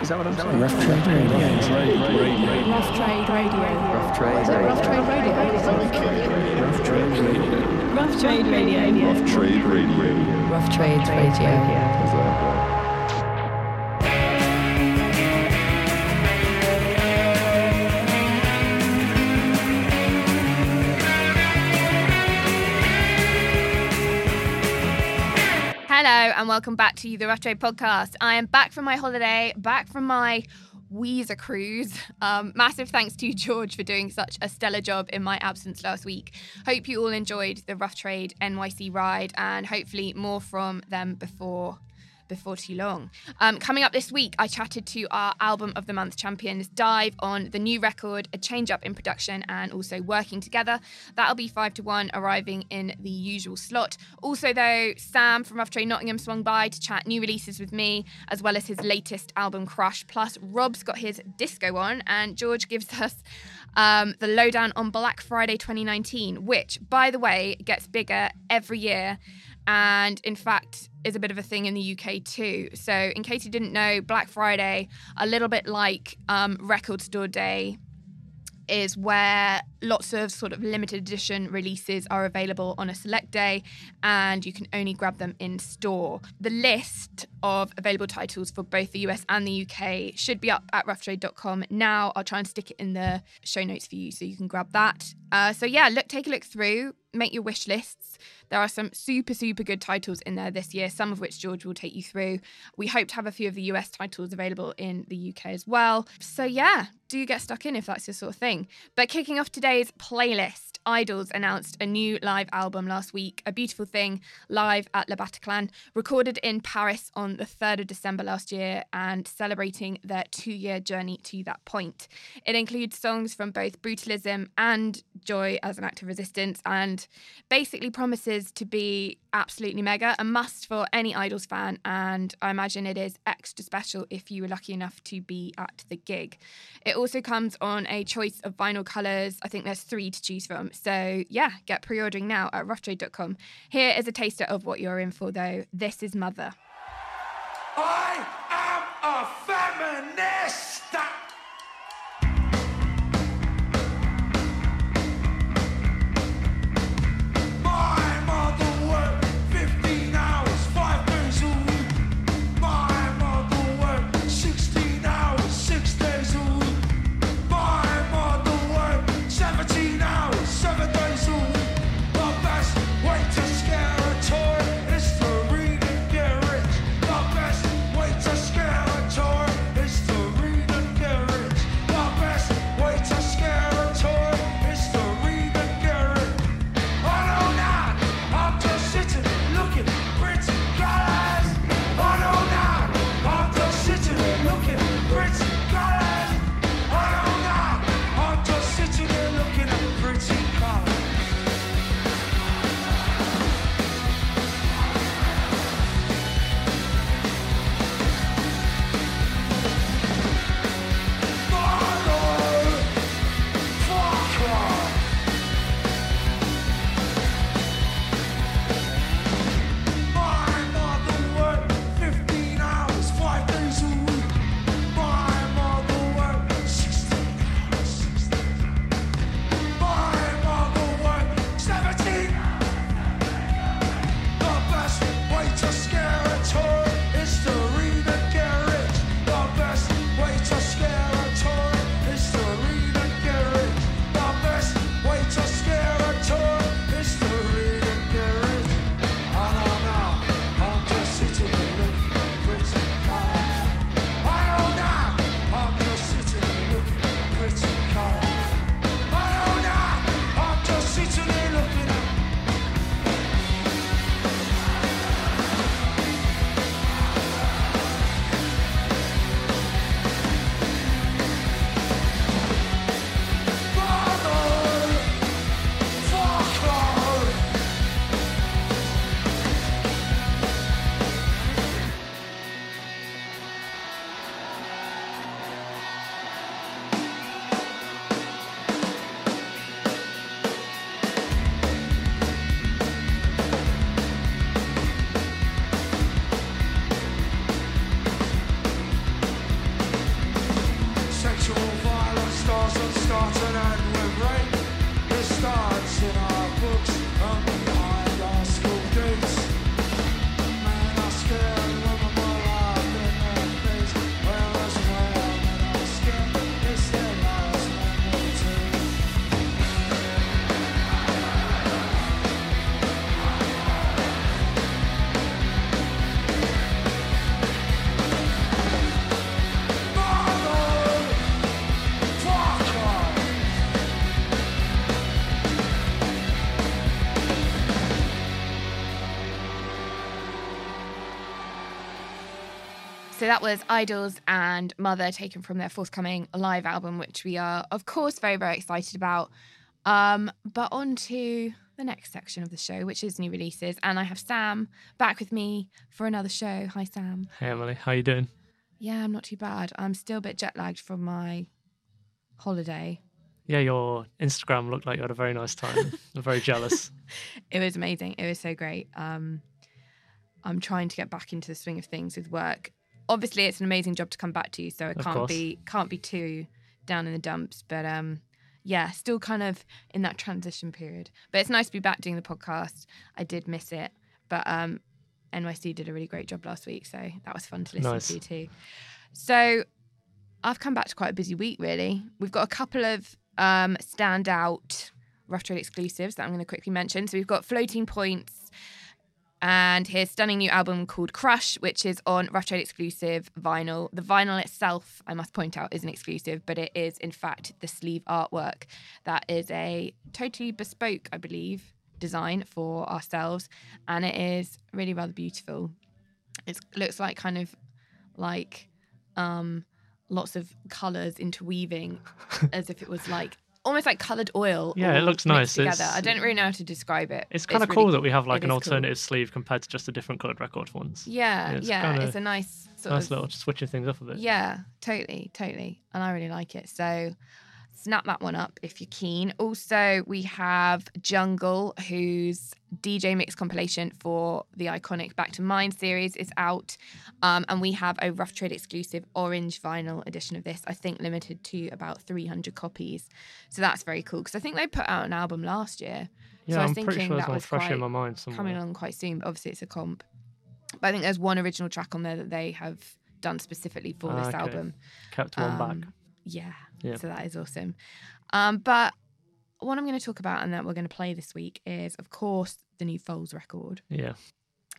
Is that what I'm saying? Rough Trade Radio. Rough Trade Radio. Rough trade. Radio. Rough Trade Radio. Rough Trade Radio. Rough Trade Radio. Rough Trade Radio. Rough Trade Radio. Hello and welcome back to the Rough Trade Podcast. I am back from my holiday, back from my Weezer cruise. Um, massive thanks to George for doing such a stellar job in my absence last week. Hope you all enjoyed the Rough Trade NYC ride and hopefully more from them before before too long. Um, coming up this week, I chatted to our album of the month champions, DIIV on the new record, a change up in production, and also working together. That'll be five to one, arriving in the usual slot. Also, though, Sam from Rough Trade Nottingham swung by to chat new releases with me, as well as his latest album, Crush. Plus, Rob's got his disco on, and George gives us um, the lowdown on Black Friday 2019, which, by the way, gets bigger every year and in fact is a bit of a thing in the UK too. So, in case you didn't know, Black Friday, a little bit like um, Record Store Day, is where lots of sort of limited edition releases are available on a select day and you can only grab them in store. The list of available titles for both the US and the UK should be up at roughtrade.com now. I'll try and stick it in the show notes for you so you can grab that. Uh, so yeah, look, take a look through, make your wish lists. There are some super, super good titles in there this year, some of which George will take you through. We hope to have a few of the US titles available in the UK as well. So yeah, do get stuck in if that's your sort of thing. But kicking off today's playlist, IDLES announced a new live album last week, A Beautiful Thing, live at Le Bataclan, recorded in Paris on the 3rd of December last year and celebrating their two year journey to that point. It includes songs from both Brutalism and Joy as an Act of Resistance and basically promises to be absolutely mega, a must for any IDLES fan, and I imagine it is extra special if you were lucky enough to be at the gig. It also comes on a choice of vinyl colours. I think there's three to choose from. So yeah, get pre-ordering now at roughtrade.com. Here is a taster of what you're in for though. This is Mother. I am a feminist. So that was IDLES and Mother taken from their forthcoming live album, which we are, of course, very, very excited about. Um, but on to the next section of the show, which is new releases. And I have Sam back with me for another show. Hi, Sam. Hey Emily, how are you doing? Yeah, I'm not too bad. I'm still a bit jet lagged from my holiday. Yeah, your Instagram looked like you had a very nice time. I'm very jealous. It was amazing. It was so great. Um, I'm trying to get back into the swing of things with work. Obviously, it's an amazing job to come back to, you, so it Of can't course. be can't be too down in the dumps. But um, yeah, still kind of in that transition period. But it's nice to be back doing the podcast. I did miss it, but um, NYC did a really great job last week, so that was fun to listen Nice. to too. So I've come back to quite a busy week, really. We've got a couple of um, standout Rough Trade exclusives that I'm going to quickly mention. So we've got Floating Points and his stunning new album called Crush, which is on Rough Trade exclusive vinyl. The vinyl itself, I must point out, isn't exclusive, but it is, in fact, the sleeve artwork. That is a totally bespoke, I believe, design for ourselves, and it is really rather beautiful. It looks like kind of like um, lots of colours interweaving, as if it was like almost like coloured oil. Yeah, it looks nice. Together. It's- I don't really know how to describe it. It's kind of really cool that we have like an is cool. alternative sleeve compared to just the different coloured record ones. Yeah, It's yeah, it's a nice sort nice of little switching things up a bit. Yeah, totally, totally. And I really like it. So snap that one up if you're keen. Also, we have Jungle, whose DJ mix compilation for the iconic Back to Mine series is out. Um, and we have a Rough Trade exclusive orange vinyl edition of this, I think limited to about 300 copies. So that's very cool because I think they put out an album last year. Yeah, so I was I'm thinking pretty sure that was fresh in my mind somewhere. coming along quite soon, but obviously it's a comp. But I think there's one original track on there that they have done specifically for Ah, this okay. album. Kept one back. Yeah. Yeah. So that is awesome. Um, but what I'm going to talk about and that we're going to play this week is, of course, the new Foals record. Yeah.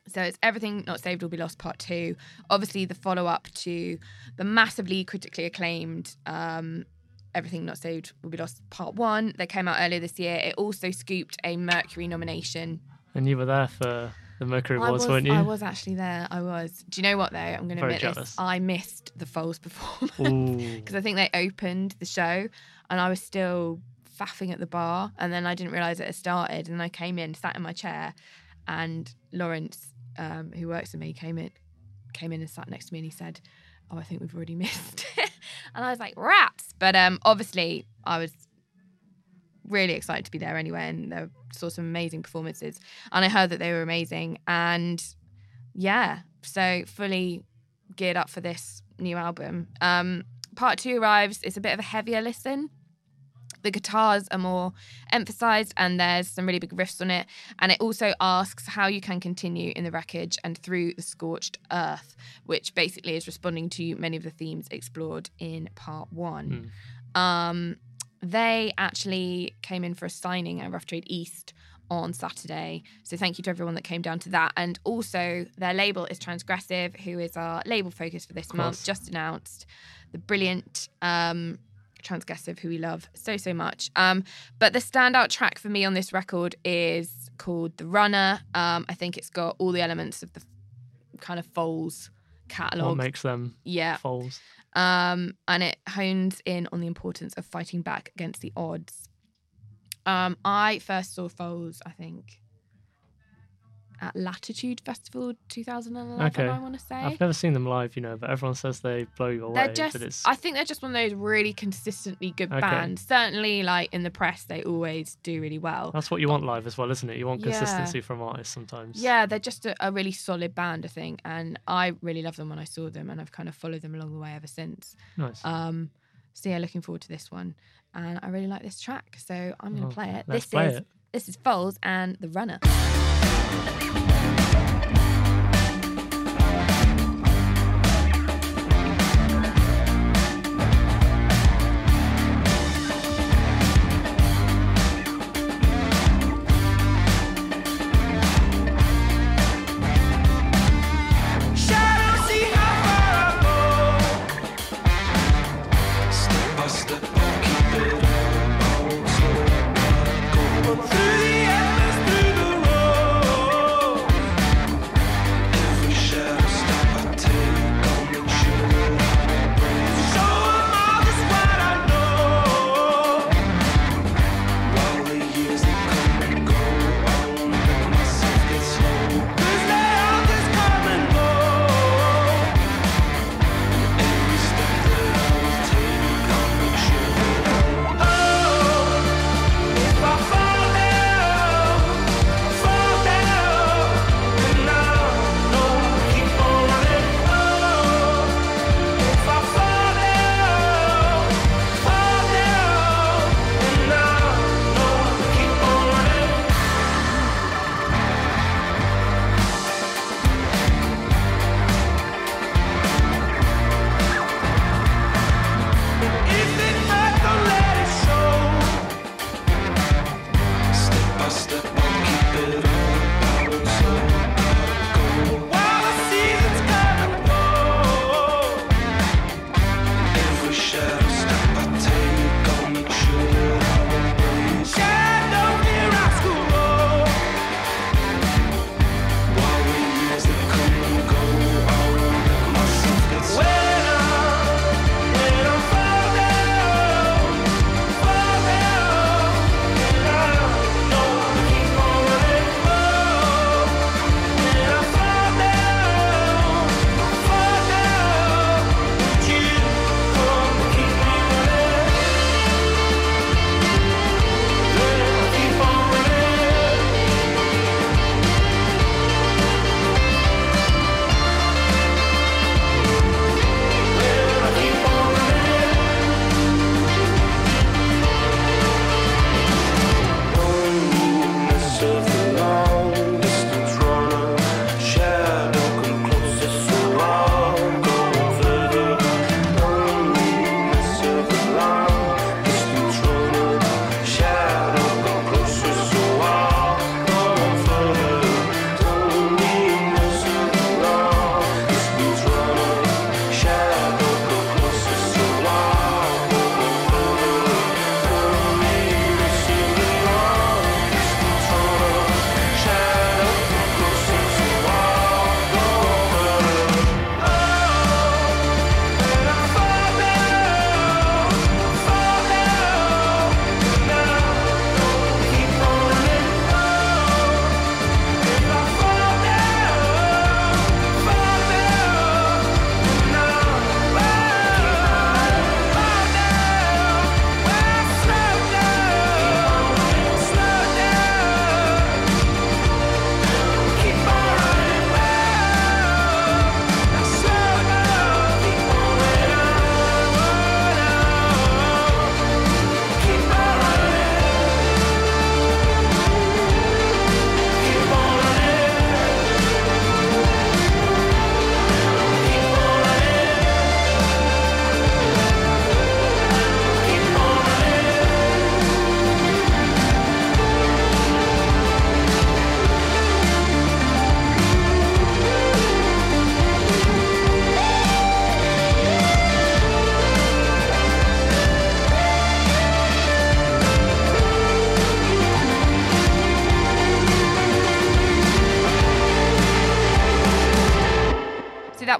So it's Everything Not Saved Will Be Lost Part 2. Obviously, the follow up to the massively critically acclaimed um, Everything Not Saved Will Be Lost Part 1 that came out earlier this year. It also scooped a Mercury nomination And you were there for the Mercury Awards, was, weren't you? I was actually there. I was. Do you know what though? I'm going to admit jealous. this. I missed the Foals performance because I think they opened the show, and I was still faffing at the bar, and then I didn't realize it had started, and I came in, sat in my chair, and Lawrence, um, who works with me, came in, came in and sat next to me, and he said, "Oh, I think we've already missed and I was like, "Rats!" But um, obviously, I was really excited to be there anyway, and there saw some amazing performances, and I heard that they were amazing, and yeah, so fully geared up for this new album. Um, part two arrives. It's a bit of a heavier listen. The guitars are more emphasized, and there's some really big riffs on it. And it also asks how you can continue in the wreckage and through the scorched earth, which basically is responding to many of the themes explored in part one. Um, they actually came in for a signing at Rough Trade East on Saturday. So thank you to everyone that came down to that. And also their label is Transgressive, who is our label focus for this month, just announced. The brilliant um Transgressive, who we love so, so much. Um, but the standout track for me on this record is called The Runner. Um, I think it's got all the elements of the kind of Foals What catalogue. makes them yeah. foals? Um, and it hones in on the importance of fighting back against the odds. Um, I first saw Foals, I think, at Latitude Festival 2011. Okay. I want to say. I've never seen them live, you know, but everyone says they blow you away. They're just, I think they're just one of those really consistently good okay. bands. Certainly, like in the press, they always do really well. That's what you but, want live as well, isn't it? You want yeah. consistency from artists sometimes. Yeah, they're just a, a, really solid band, I think, and I really love them when I saw them, and I've kind of followed them along the way ever since. Nice. Um, so yeah, looking forward to this one, and I really like this track, so I'm going to oh, play it. This play is it. this is Foals and the Runner. Música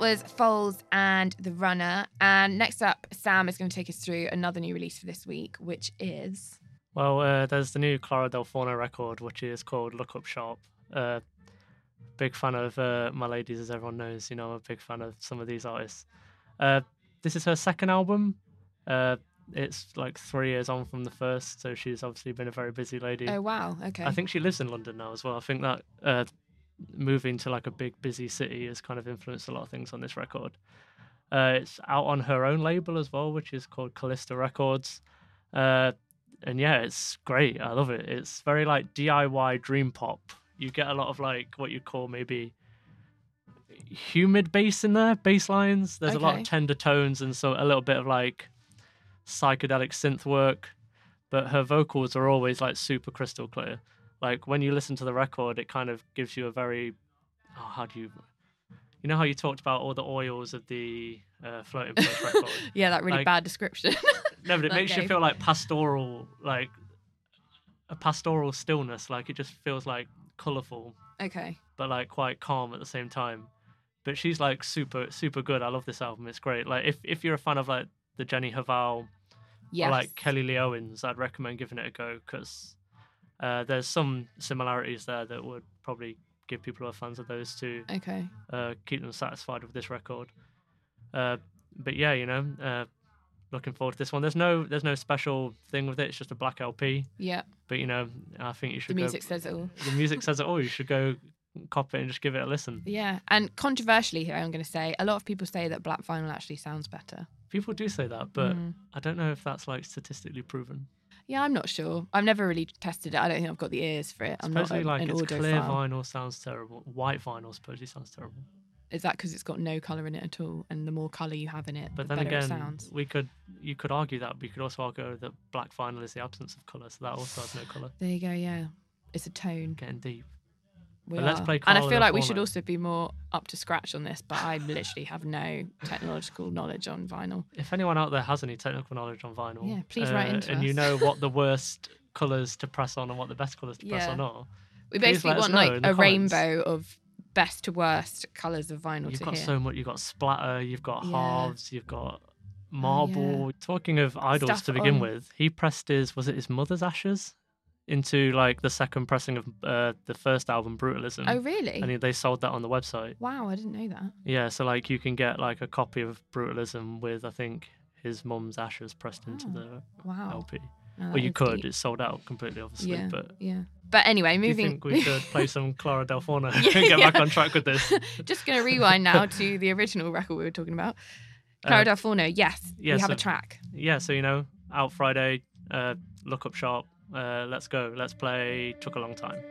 was Foals and The Runner. And next up, Sam is going to take us through another new release for this week, which is. Well, uh, there's the new Clara Del Forno record, which is called Look Up Sharp. Uh, big fan of uh, My Ladies, as everyone knows. You know, I'm a big fan of some of these artists. Uh, this is her second album. Uh, it's like three years on from the first, so she's obviously been a very busy lady. Oh, wow. Okay. I think she lives in London now as well. I think that uh, moving to like a big busy city has kind of influenced a lot of things on this record. Uh, it's out on her own label as well, which is called Callista Records. Uh, and yeah, it's great. I love it. It's very like DIY dream pop. You get a lot of like what you call maybe humid bass in there, bass lines. There's okay. a lot of tender tones and so a little bit of like psychedelic synth work. But her vocals are always like super crystal clear. Like when you listen to the record, it kind of gives you a very oh, how do you you know how you talked about all the oils of the uh, floating record? Yeah, that really Like- bad description. No, but it makes you feel like pastoral, like a pastoral stillness. Like it just feels like colourful, okay. but like quite calm at the same time. But she's like super, super good. I love this album. It's great. Like if if you're a fan of like the Jenny Hval Yes. or like Kelly Lee Owens, I'd recommend giving it a go because uh, there's some similarities there that would probably give people who are fans of those two Okay. uh, keep them satisfied with this record. Uh, but yeah, you know, uh, looking forward to this one. There's no there's no special thing with it. It's just a black LP. Yeah. But you know, I think you should. The music go. says it all. The music says it all. You should go cop it and just give it a listen. Yeah. And controversially here, I'm going to say a lot of people say that black vinyl actually sounds better. People do say that, but Mm. I don't know if that's like statistically proven. Yeah, I'm not sure. I've never really tested it. I don't think I've got the ears for it. I'm not a, like an it's clear vinyl sounds terrible. White vinyl supposedly sounds terrible. Is that because it's got no color in it at all? And the more color you have in it, But the then better again, it sounds. we could you could argue that, but you could also argue that black vinyl is the absence of color, so that also has no color. There you go. Yeah, it's a tone. Getting deep. We But let's play and I feel like we should also be more up to scratch on this, but I literally have no technological knowledge on vinyl. If anyone out there has any technical knowledge on vinyl, Yeah, please write uh, into and you know what the worst colors to press on and what the best colors to press Yeah. on are. We basically want like a comments. rainbow of best to worst colors of vinyl You've got hear. so much. You've got splatter. You've got Yeah. halves. You've got marble. Talking of IDLES Stuff to begin on- with, he pressed his was it his mother's ashes into like the second pressing of uh, the first album, Brutalism. oh really? And he- they sold that on the website. wow, I didn't know that. Yeah, so like you can get like a copy of Brutalism with I think his mum's ashes pressed into the Wow. LP. No, Well, you could. deep. It's sold out completely, obviously. Yeah, But yeah. But anyway, do you think we should play some Clara Del Forno and Yeah, get back on track with this? Just going to rewind now to the original record we were talking about. Clara Uh, Del Forno, yes, yeah, we have a track. yeah, so you know, out Friday, uh, look up shop. Uh, let's go. Let's play. Took a long time.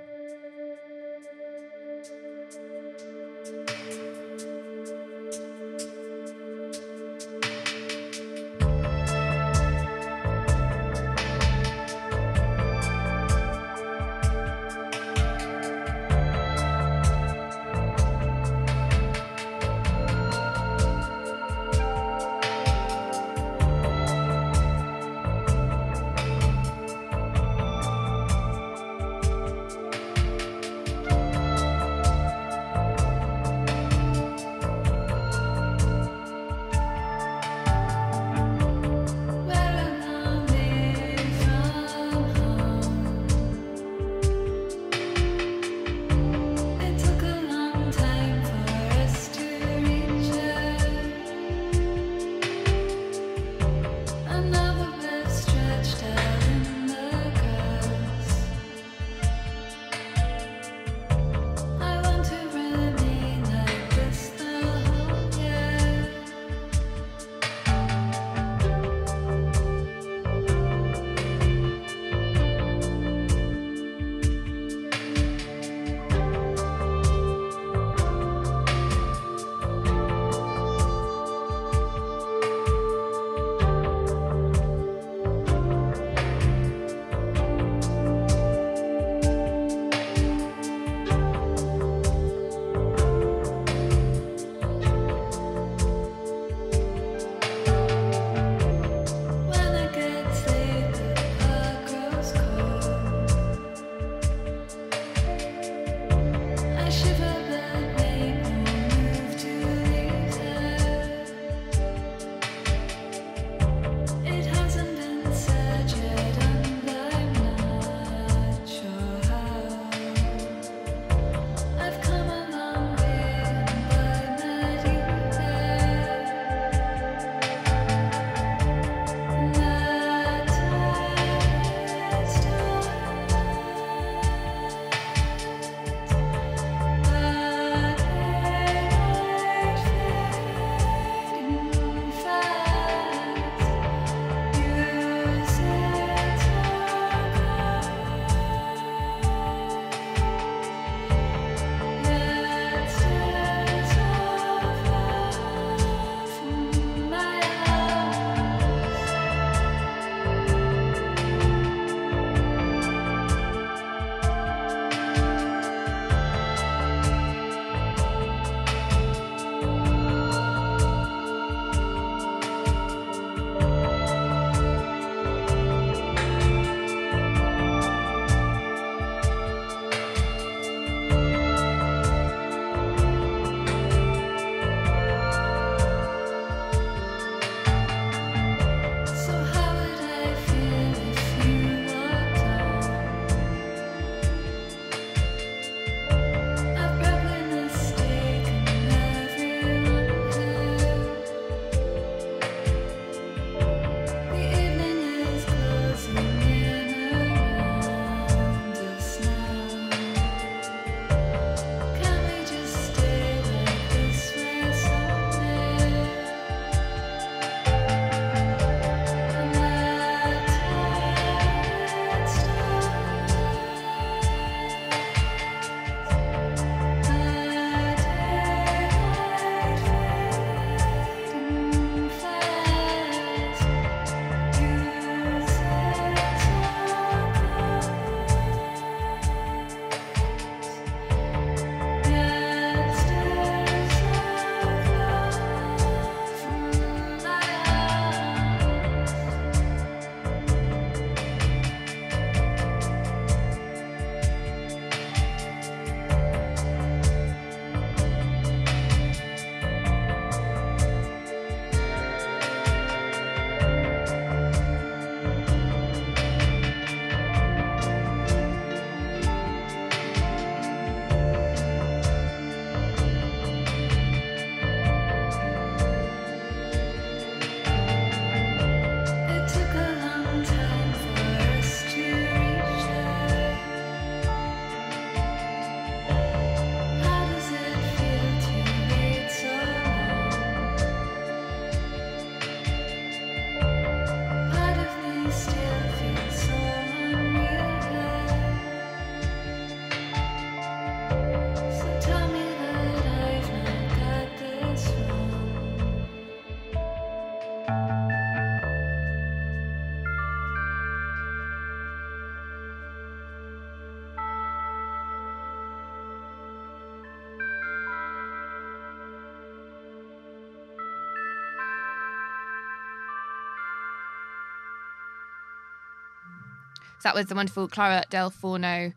That was the wonderful Clara Del Forno.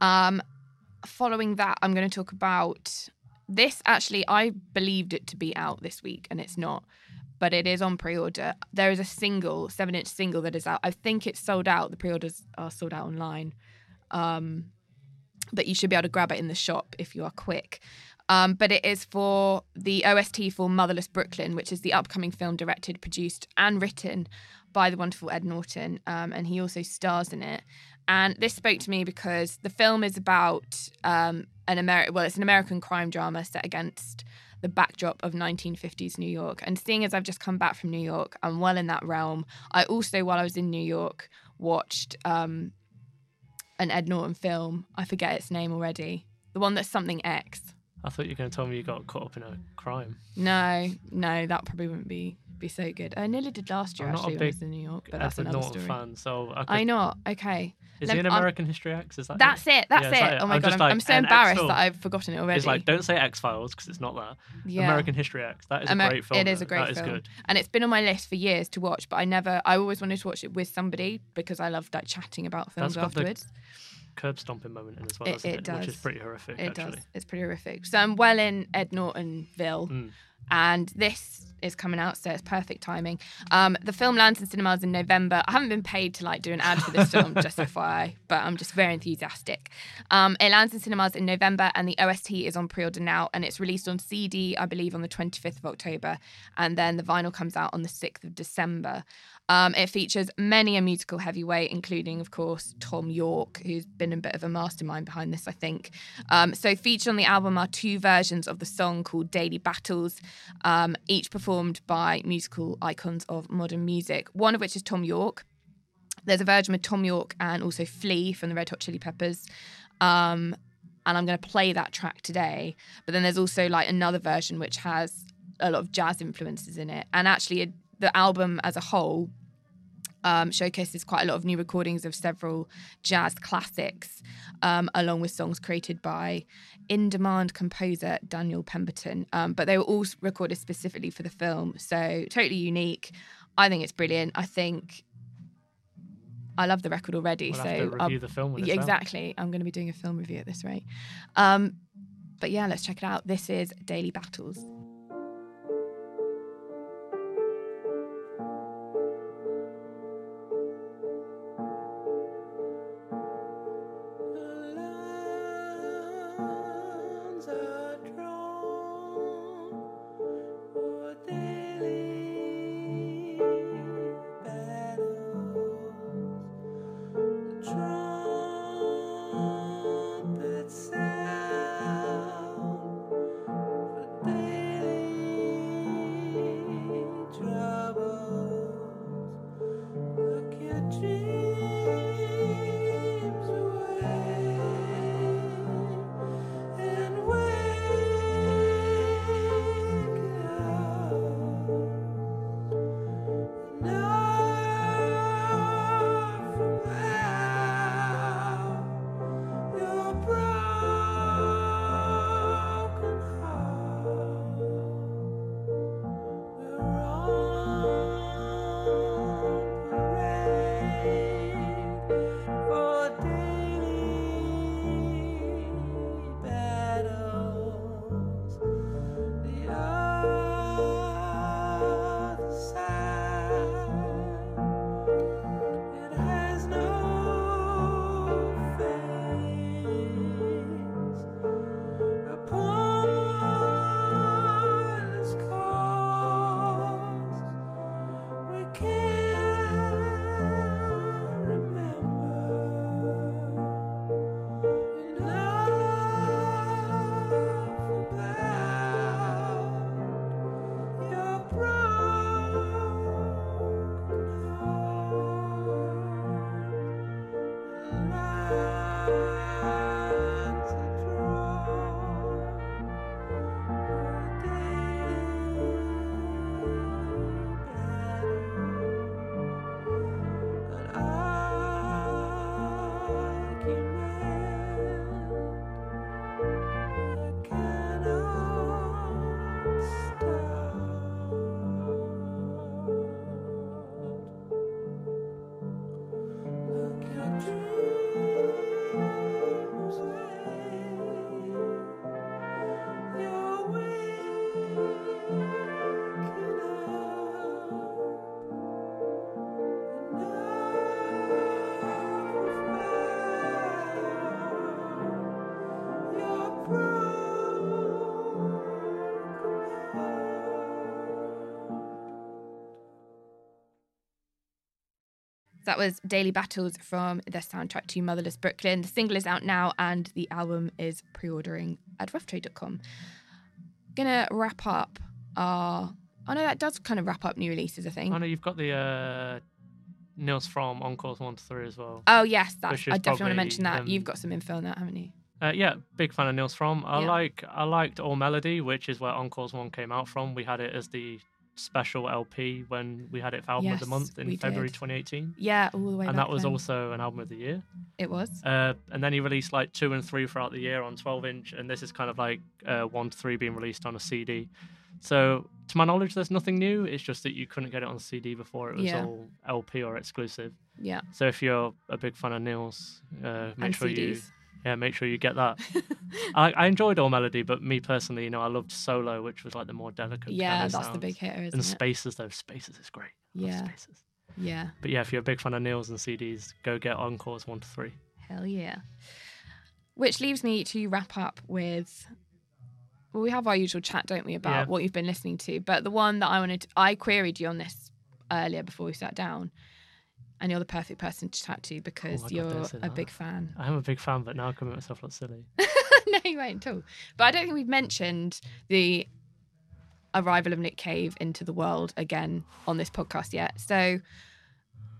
Um, following that, I'm going to talk about this. Actually, I believed it to be out this week, and it's not. But it is on pre-order. There is a single, seven-inch single that is out. I think it's sold out. The pre-orders are sold out online, um, but you should be able to grab it in the shop if you are quick. Um, but it is for the OST for Motherless Brooklyn, which is the upcoming film directed, produced, and written by the wonderful Ed Norton, um, and he also stars in it. And this spoke to me because the film is about um, an American, well, it's an American crime drama set against the backdrop of 1950s New York. And seeing as I've just come back from New York, I'm well in that realm. I also, while I was in New York, watched um, an Ed Norton film. I forget its name already. The one that's something X. I thought you were going to tell me you got caught up in a crime. No, no, that probably wouldn't be be so good. I nearly did last year I'm not a actually when I was in New York, but that's Ed another Norton story. fan, so I could, I know. Okay, Is Let he an me- I'm- American History X? Is that that's it. That's Yeah, it. is that it? Oh my I'm god, I'm, like, I'm so embarrassed that I've forgotten it already. It's like don't say X Files because it's not that. yeah. American History X. That is Amer- a great film. It is though. a great That is film, good. and it's been on my list for years to watch. But I never. I always wanted to watch it with somebody because I love like chatting about films That's got the afterwards. Curb stomping moment in as well, It- doesn't it it? Which is pretty horrific. It actually. does. It's pretty horrific. So I'm well in Ed Nortonville, Mm. and this is coming out, so it's perfect timing. Um, the film lands in cinemas in November. I haven't been paid to like do an ad for this film, just FYI, but I'm just very enthusiastic. Um, it lands in cinemas in November, and the OST is on pre-order now, and it's released on CD, I believe, on the 25th of October, and then the vinyl comes out on the 6th of December. Um, it features many a musical heavyweight, including, of course, Thom Yorke, who's been a bit of a mastermind behind this, I think. Um, so, featured on the album are two versions of the song called Daily Battles, um, each performed by musical icons of modern music, one of which is Thom Yorke. There's a version with Thom Yorke and also Flea from the Red Hot Chili Peppers. Um, and I'm going to play that track today. But then there's also like another version which has a lot of jazz influences in it. And actually, it, the album as a whole um, showcases quite a lot of new recordings of several jazz classics, um, along with songs created by in demand composer Daniel Pemberton. Um, but they were all recorded specifically for the film. So totally unique. I think it's brilliant. I think I love the record already. We'll so have to I'll- review the film yeah, exactly. I'm going to be doing a film review at this rate. Um, but yeah, let's check it out. This is Daily Battles. That was Daily Battles from their soundtrack to Motherless Brooklyn. The single is out now and the album is pre ordering at roughtrade.com. Gonna wrap up our. Oh no, that does kind of wrap up new releases, I think. I know you've got the uh, Nils Frahm Encores 1 to 3 as well. Oh, yes, that's, I definitely want to mention that. um, You've got some info on that, haven't you? Uh, yeah, big fan of Nils Frahm. I Yeah. like I liked All Melody, which is where Encores One came out from. We had it as the special LP when we had it for album of the month in February did. 2018, Yeah, all the way and that was then. also an album of the year. It was. Uh, and then he released like two and three throughout the year on 12 inch, and this is kind of like uh, one to three being released on a CD. So, to my knowledge, there's nothing new. It's just that you couldn't get it on CD before. It was Yeah. all LP or exclusive. Yeah. So if you're a big fan of Nils, uh, make and sure you CDs. Yeah make sure you get that. I, I enjoyed All Melody, but me personally, you know, I loved Solo, which was like the more delicate. yeah, that's the big hitter, isn't And it? Spaces, though, Spaces is great. Love Yeah. Spaces. Yeah. But yeah, if you're a big fan of Nils and CDs, go get Encores one to three. Hell yeah. Which leaves me to wrap up with. Well, we have our usual chat, don't we, about Yeah. what you've been listening to? But the one that I wanted, I queried you on this earlier before we sat down, and you're the perfect person to chat to because Oh you're don't a big fan. I am a big fan, but now I can make myself look silly. no, you ain't at all. But I don't think we've mentioned the arrival of Nick Cave into the world again on this podcast yet. So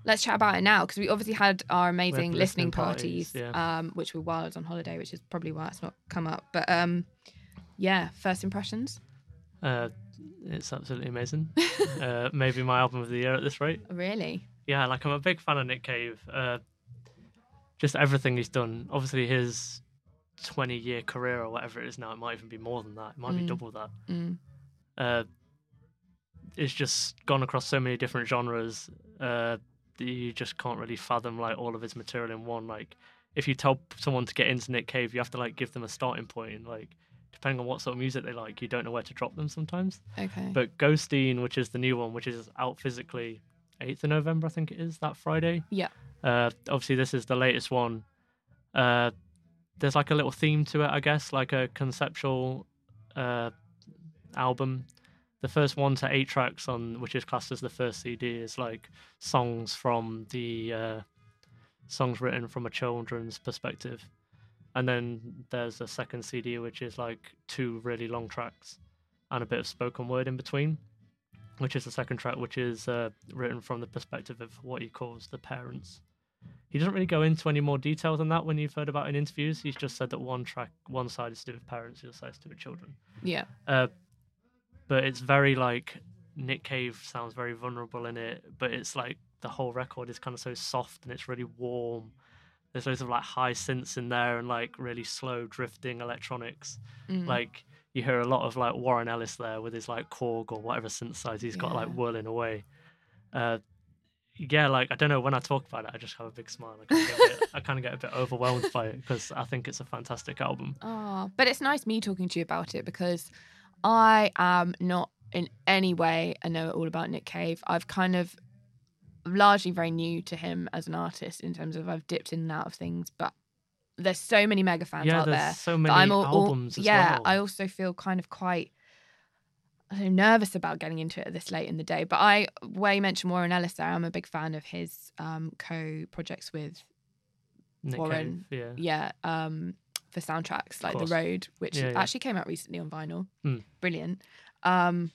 let's chat about it now because we obviously had our amazing listening listening parties, parties, yeah. um, which were while I was on holiday, which is probably why it's not come up. But um, yeah, first impressions. Uh, it's absolutely amazing. uh, maybe my album of the year at this rate. Really? Yeah, like I'm a big fan of Nick Cave. Uh, just everything he's done. Obviously, his 20 year career or whatever it is now, it might even be more than that. It might be Mm. double that. Mm. Uh, it's just gone across so many different genres uh, that you just can't really fathom like all of his material in one. Like, if you tell someone to get into Nick Cave, you have to like give them a starting point. And, like, depending on what sort of music they like, you don't know where to drop them sometimes. Okay. But Ghosteen, which is the new one, which is out physically 8th of November, I think it is, that Friday. Yeah. Uh, obviously, this is the latest one. Uh, there's like a little theme to it, I guess, like a conceptual uh, album. The first one to eight tracks on, which is classed as the first CD, is like songs from the uh, songs written from a children's perspective. And then there's a second CD, which is like two really long tracks and a bit of spoken word in between, which is the second track, which is uh, written from the perspective of what he calls the parents. He doesn't really go into any more detail than that when you've heard about in interviews. He's just said that one track, one side is to do with parents, the other side is to do with children. yeah. Uh, but it's very like Nick Cave sounds very vulnerable in it, but it's like the whole record is kind of so soft and it's really warm. There's loads of like high synths in there and like really slow drifting electronics. Mm. Like you hear a lot of like Warren Ellis there with his like Korg or whatever synthesizer he's got like whirling away. Uh, yeah, like I don't know when I talk about it, I just have a big smile. I kind of get, a bit- I kind of get a bit overwhelmed by it because I think it's a fantastic album. Oh, but it's nice me talking to you about it because I am not in any way I know all about Nick Cave. I've kind of largely very new to him as an artist in terms of I've dipped in and out of things, but there's so many mega fans yeah, out there's there. so many I'm all, all- albums as yeah, well. I also feel kind of quite I don't nervous about getting into it this late in the day. But I, where you mentioned Warren Ellis there, I'm a big fan of his um, co-projects with Nick Warren, Cave, yeah. yeah, um, for soundtracks like The. Road, which Yeah, yeah. actually came out recently on vinyl. Hmm. Brilliant. Um,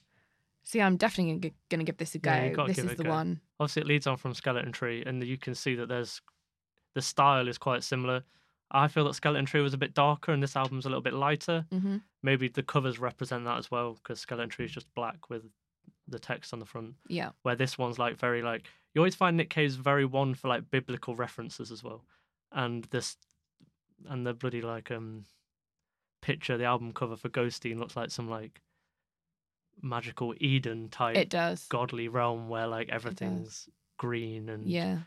so yeah, I'm definitely going to give this a go. Yeah, this is the go. one. obviously it leads on from Skeleton Tree, and you can see that there's the style is quite similar. I feel that Skeleton Tree was a bit darker, and this album's a little bit lighter. hmm Maybe the covers represent that as well, because Skeleton Tree is just black with the text on the front. Yeah. Where this one's like very like you always find Nick Cave's very one for like biblical references as well, and this and the bloody like um picture the album cover for Ghosteen looks like some like magical Eden type It does. godly realm where like everything's green and Yeah.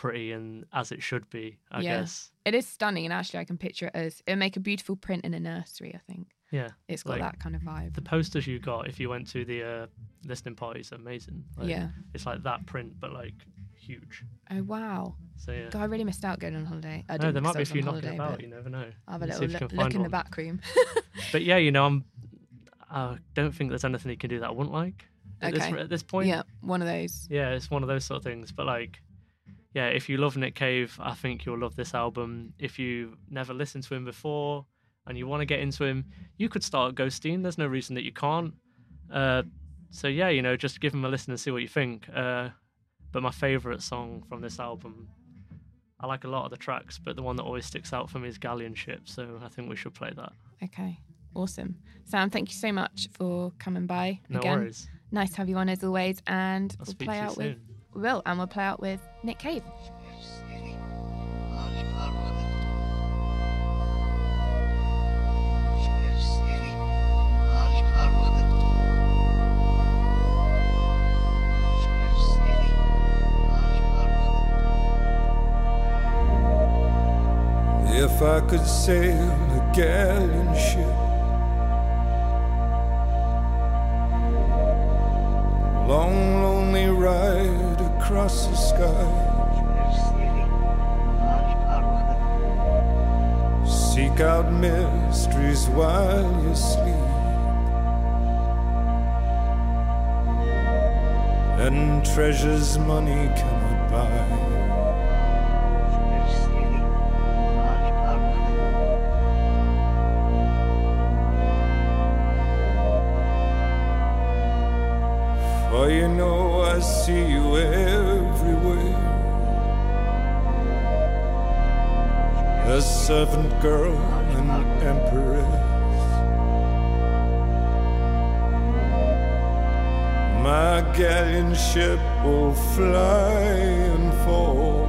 Pretty and as it should be, I Yeah. guess. It is stunning, and actually, I can picture it as it would make a beautiful print in a nursery. I think Yeah. it's got Like, that kind of vibe. The posters you got if you went to the uh, listening parties are amazing. Like, yeah. It's like that print but like huge. Oh wow. So yeah. God, I really missed out going on holiday. I No, there might be a I few knocking holiday, about, you never know. I'll have a little you look, look in the back room. But yeah, you know, I'm I don't think there's anything he can do that I wouldn't like at, Okay. this, at this point. yeah, one of those. Yeah, it's one of those sort of things. But like, yeah, if you love Nick Cave, I think you'll love this album. If you never listened to him before and you want to get into him, you could start Ghosteen. There's no reason that you can't. Uh, so yeah, you know, just give him a listen and see what you think. Uh, but my favorite song from this album, I like a lot of the tracks, but the one that always sticks out for me is Galleon Ship. So I think we should play that. Okay, awesome. Sam, thank you so much for coming by No again. worries. Nice to have you on as always, and I'll we'll play out with soon. We will, and we'll play out with Nick Cave. If I could sail a galleon ship across the sky Seek out mysteries while you sleep And treasures money cannot buy For you know I see you everywhere. A servant girl and empress. My galleon ship will fly and fall,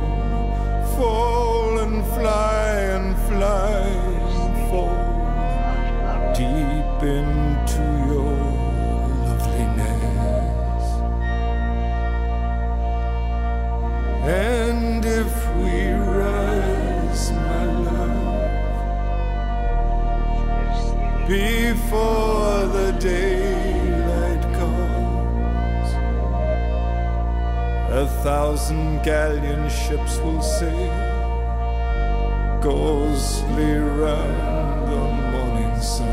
fall and fly and fly thousand galleon ships will sail ghostly round the morning sun.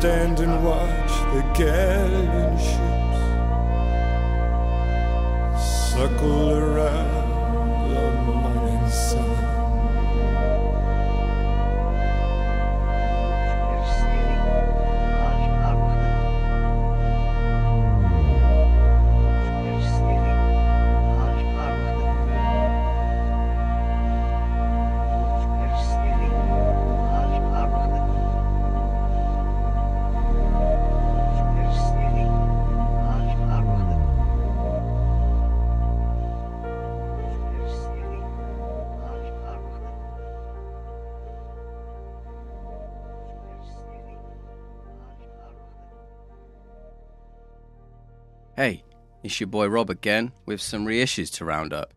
Stand and watch the galleon ships circle around it's your boy Rob again with some reissues to round up.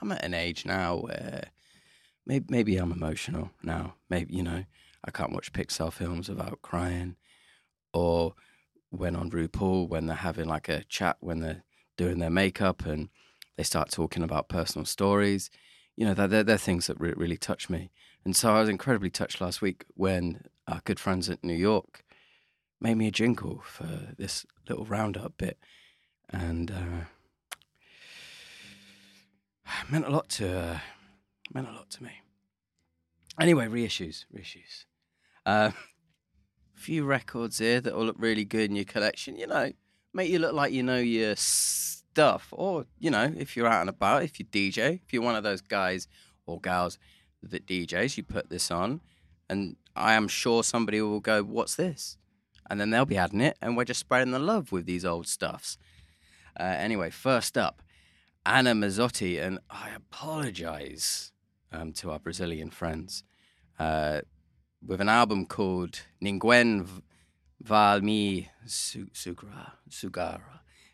I'm at an age now where maybe, maybe I'm emotional now. Maybe, you know, I can't watch Pixar films without crying. Or when on RuPaul, when they're having like a chat, when they're doing their makeup and they start talking about personal stories. You know, they're, they're, things that re- really touch me. And so I was incredibly touched last week when our good friends at New York made me a jingle for this little roundup bit, and uh, meant a lot to uh, meant a lot to me. Anyway, reissues, reissues. Uh, few records here that all look really good in your collection. You know, make you look like you know your stuff, or you know, if you're out and about, if you DJ, if you're one of those guys or gals that DJs, you put this on, and I am sure somebody will go, "What's this?" And then they'll be adding it, and we're just spreading the love with these old stuffs. Uh, anyway, first up, Ana Mazzotti, and I apologize um, to our Brazilian friends, uh, with an album called Ninguém V- Vai Me Segurar.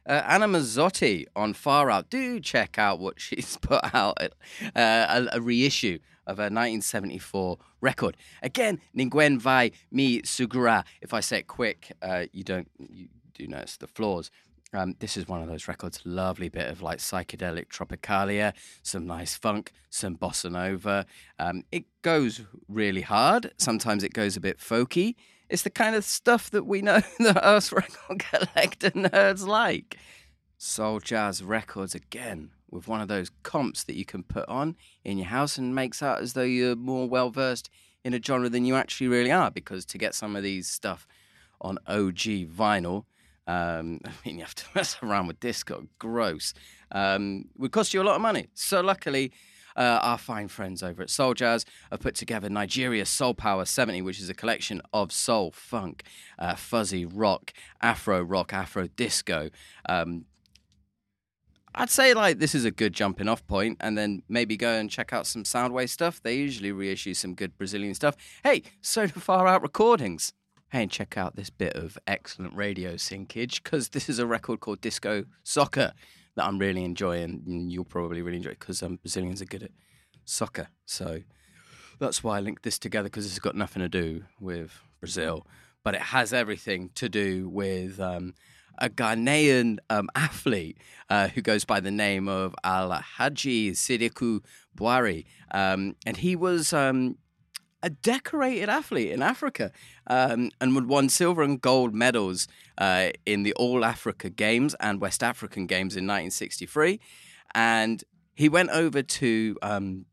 Uh, Ana Mazzotti on Far Out. Do check out what she's put out, uh, a, a reissue of her 1974 record. Again, Ninguém Vai Me Segurar. If I say it quick, uh, you don't you do notice the flaws. Um, this is one of those records, lovely bit of like psychedelic tropicalia, some nice funk, some bossa nova. Um, it goes really hard. Sometimes it goes a bit folky. It's the kind of stuff that we know that us record collector nerds like. Soul Jazz Records again, with one of those comps that you can put on in your house and makes out as though you're more well versed in a genre than you actually really are. Because to get some of these stuff on OG vinyl, um, I mean, you have to mess around with disco. Gross. Um, would cost you a lot of money. So luckily, uh, our fine friends over at Soul Jazz have put together Nigeria Soul Power 70, which is a collection of soul, funk, uh, fuzzy rock, Afro rock, Afro disco. Um, I'd say like this is a good jumping off point, and then maybe go and check out some Soundwave stuff. They usually reissue some good Brazilian stuff. Hey, so far out recordings. Hey, and check out this bit of excellent radio syncage because this is a record called Disco Soccer that I'm really enjoying. and You'll probably really enjoy it because um, Brazilians are good at soccer. So that's why I linked this together because this has got nothing to do with Brazil, but it has everything to do with um, a Ghanaian um, athlete uh, who goes by the name of Alhaji Sidiku Buhari. Um, and he was um, a decorated athlete in Africa um, and would won silver and gold medals uh, in the All Africa Games and West African Games in 1963. And he went over to um,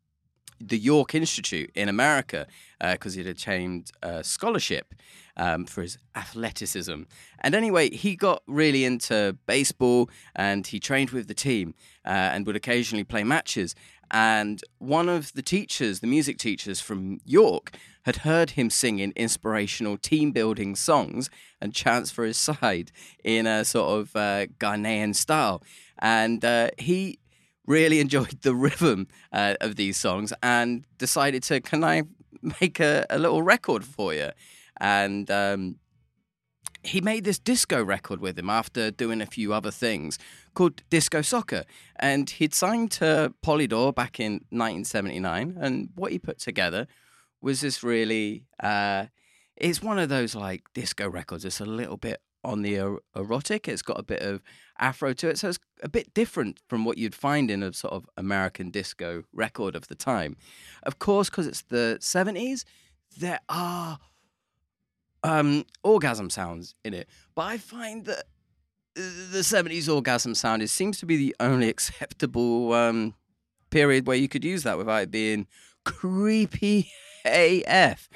the York Institute in America because he'd attained a scholarship um, for his athleticism. And anyway, he got really into baseball and he trained with the team uh, and would occasionally play matches. And one of the teachers, the music teachers from York, had heard him singing inspirational team building songs and chants for his side in a sort of uh, Ghanaian style. And uh, he really enjoyed the rhythm uh, of these songs and decided to, can I make a, a little record for you? And um, he made this disco record with him after doing a few other things called Disco Soccer. And he'd signed to Polydor back in 1979. And what he put together was this really, uh, it's one of those like disco records. It's a little bit on the er- erotic. It's got a bit of afro to it. So it's a bit different from what you'd find in a sort of American disco record of the time. Of course, because it's the 70s, there are um, orgasm sounds in it. But I find that uh, the 70s orgasm sound is, seems to be the only acceptable um, period where you could use that without it being creepy AF.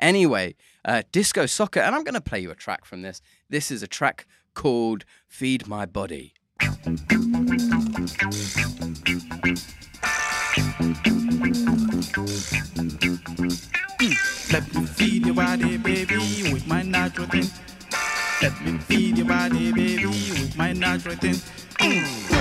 Anyway, uh, Disco Soccer, and I'm going to play you a track from this. This is a track called Feed My Body. Let me feed your body, baby, with my natural thing. Let me feed your body, baby, with my natural thing. Mm,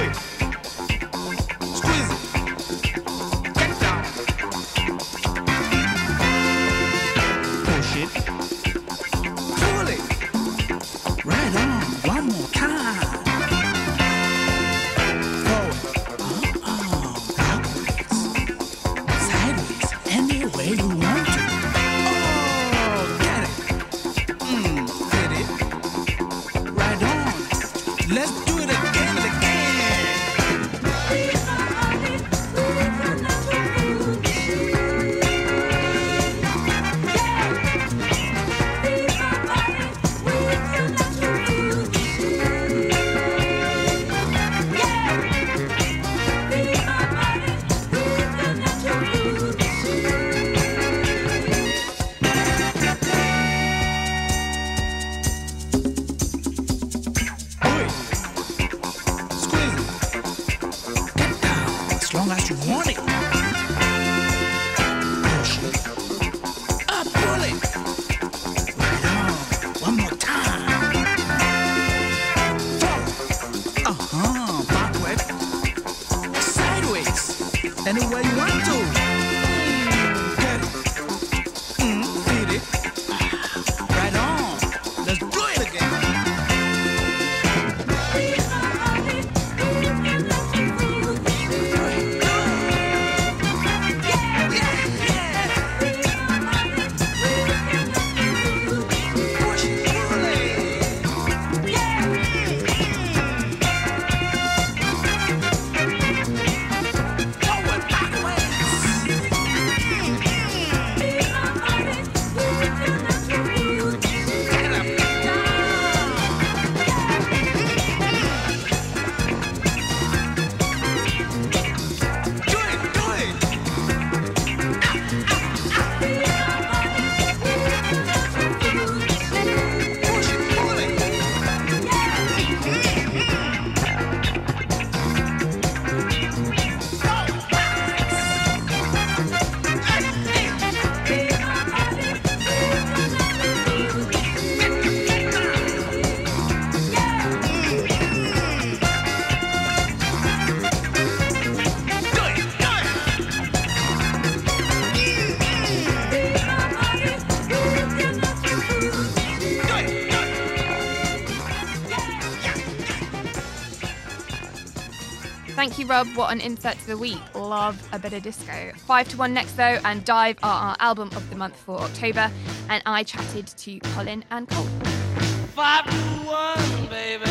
Rub, What an Insert to the Week. Love a bit of disco. 5 to 1 next, though, and DIIV are our album of the month for October. And I chatted to Colin and Cole. 5 to 1, baby.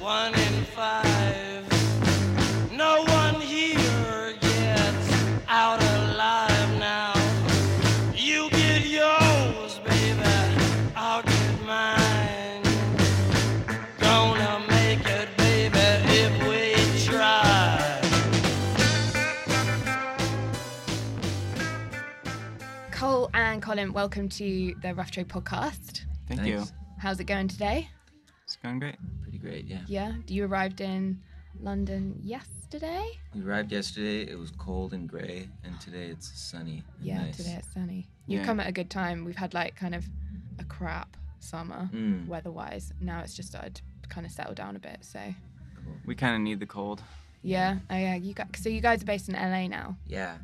1 in 5. Colin, welcome to the Rough Trade podcast. Thank Thanks. you. How's it going today? It's going great. Pretty great, yeah. Yeah. You arrived in London yesterday? We arrived yesterday. It was cold and gray, and today it's sunny. And Yeah, nice. today it's sunny. You've Yeah. come at a good time. We've had like kind of a crap summer Mm, weather-wise. Now it's just started to kind of settle down a bit. So cool. We kind of need the cold. yeah, oh yeah. You got so you guys are based in LA now, Yeah,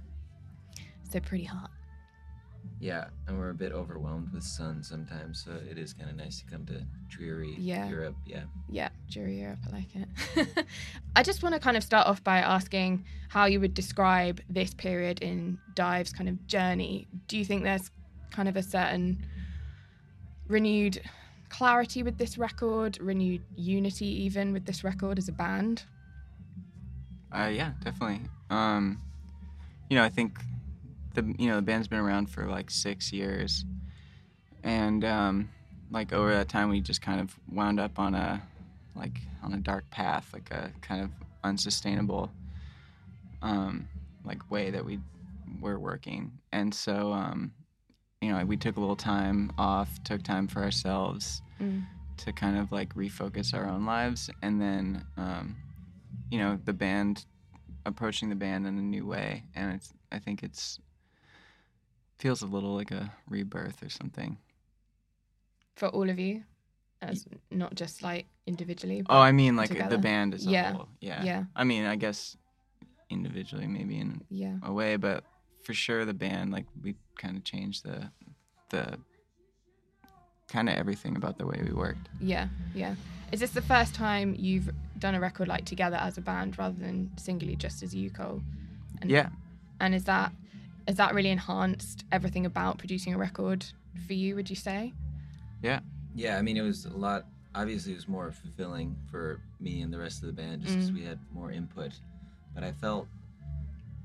so pretty hot. Yeah, and we're a bit overwhelmed with sun sometimes, so it is kind of nice to come to dreary Yeah. Europe. Yeah. Yeah, jury Europe, I like it. I just want to kind of start off by asking how you would describe this period in DIIV's kind of journey. Do you think there's kind of a certain renewed clarity with this record, renewed unity even with this record as a band? Uh, yeah, definitely. Um, you know, I think the you know the band's been around for like six years, and um, like over that time we just kind of wound up on a like on a dark path, like a kind of unsustainable um, like way that we were working, and so um, you know we took a little time off, took time for ourselves Mm. to kind of like refocus our own lives, and then um, you know the band approaching the band in a new way. And it's i think it's feels a little like a rebirth or something For all of you, as not just like individually. oh i mean like together? the band as a Yeah. whole yeah Yeah. i mean i guess individually maybe in Yeah. a way but for sure the band like we kind of changed the the kind of everything about the way we worked Yeah, yeah. Is this the first time you've done a record like together as a band rather than singly just as you, Cole? And, yeah And is that has that really enhanced everything about producing a record for you? Would you say? Yeah, Yeah, I mean, it was a lot. Obviously, it was more fulfilling for me and the rest of the band just because Mm. we had more input. But I felt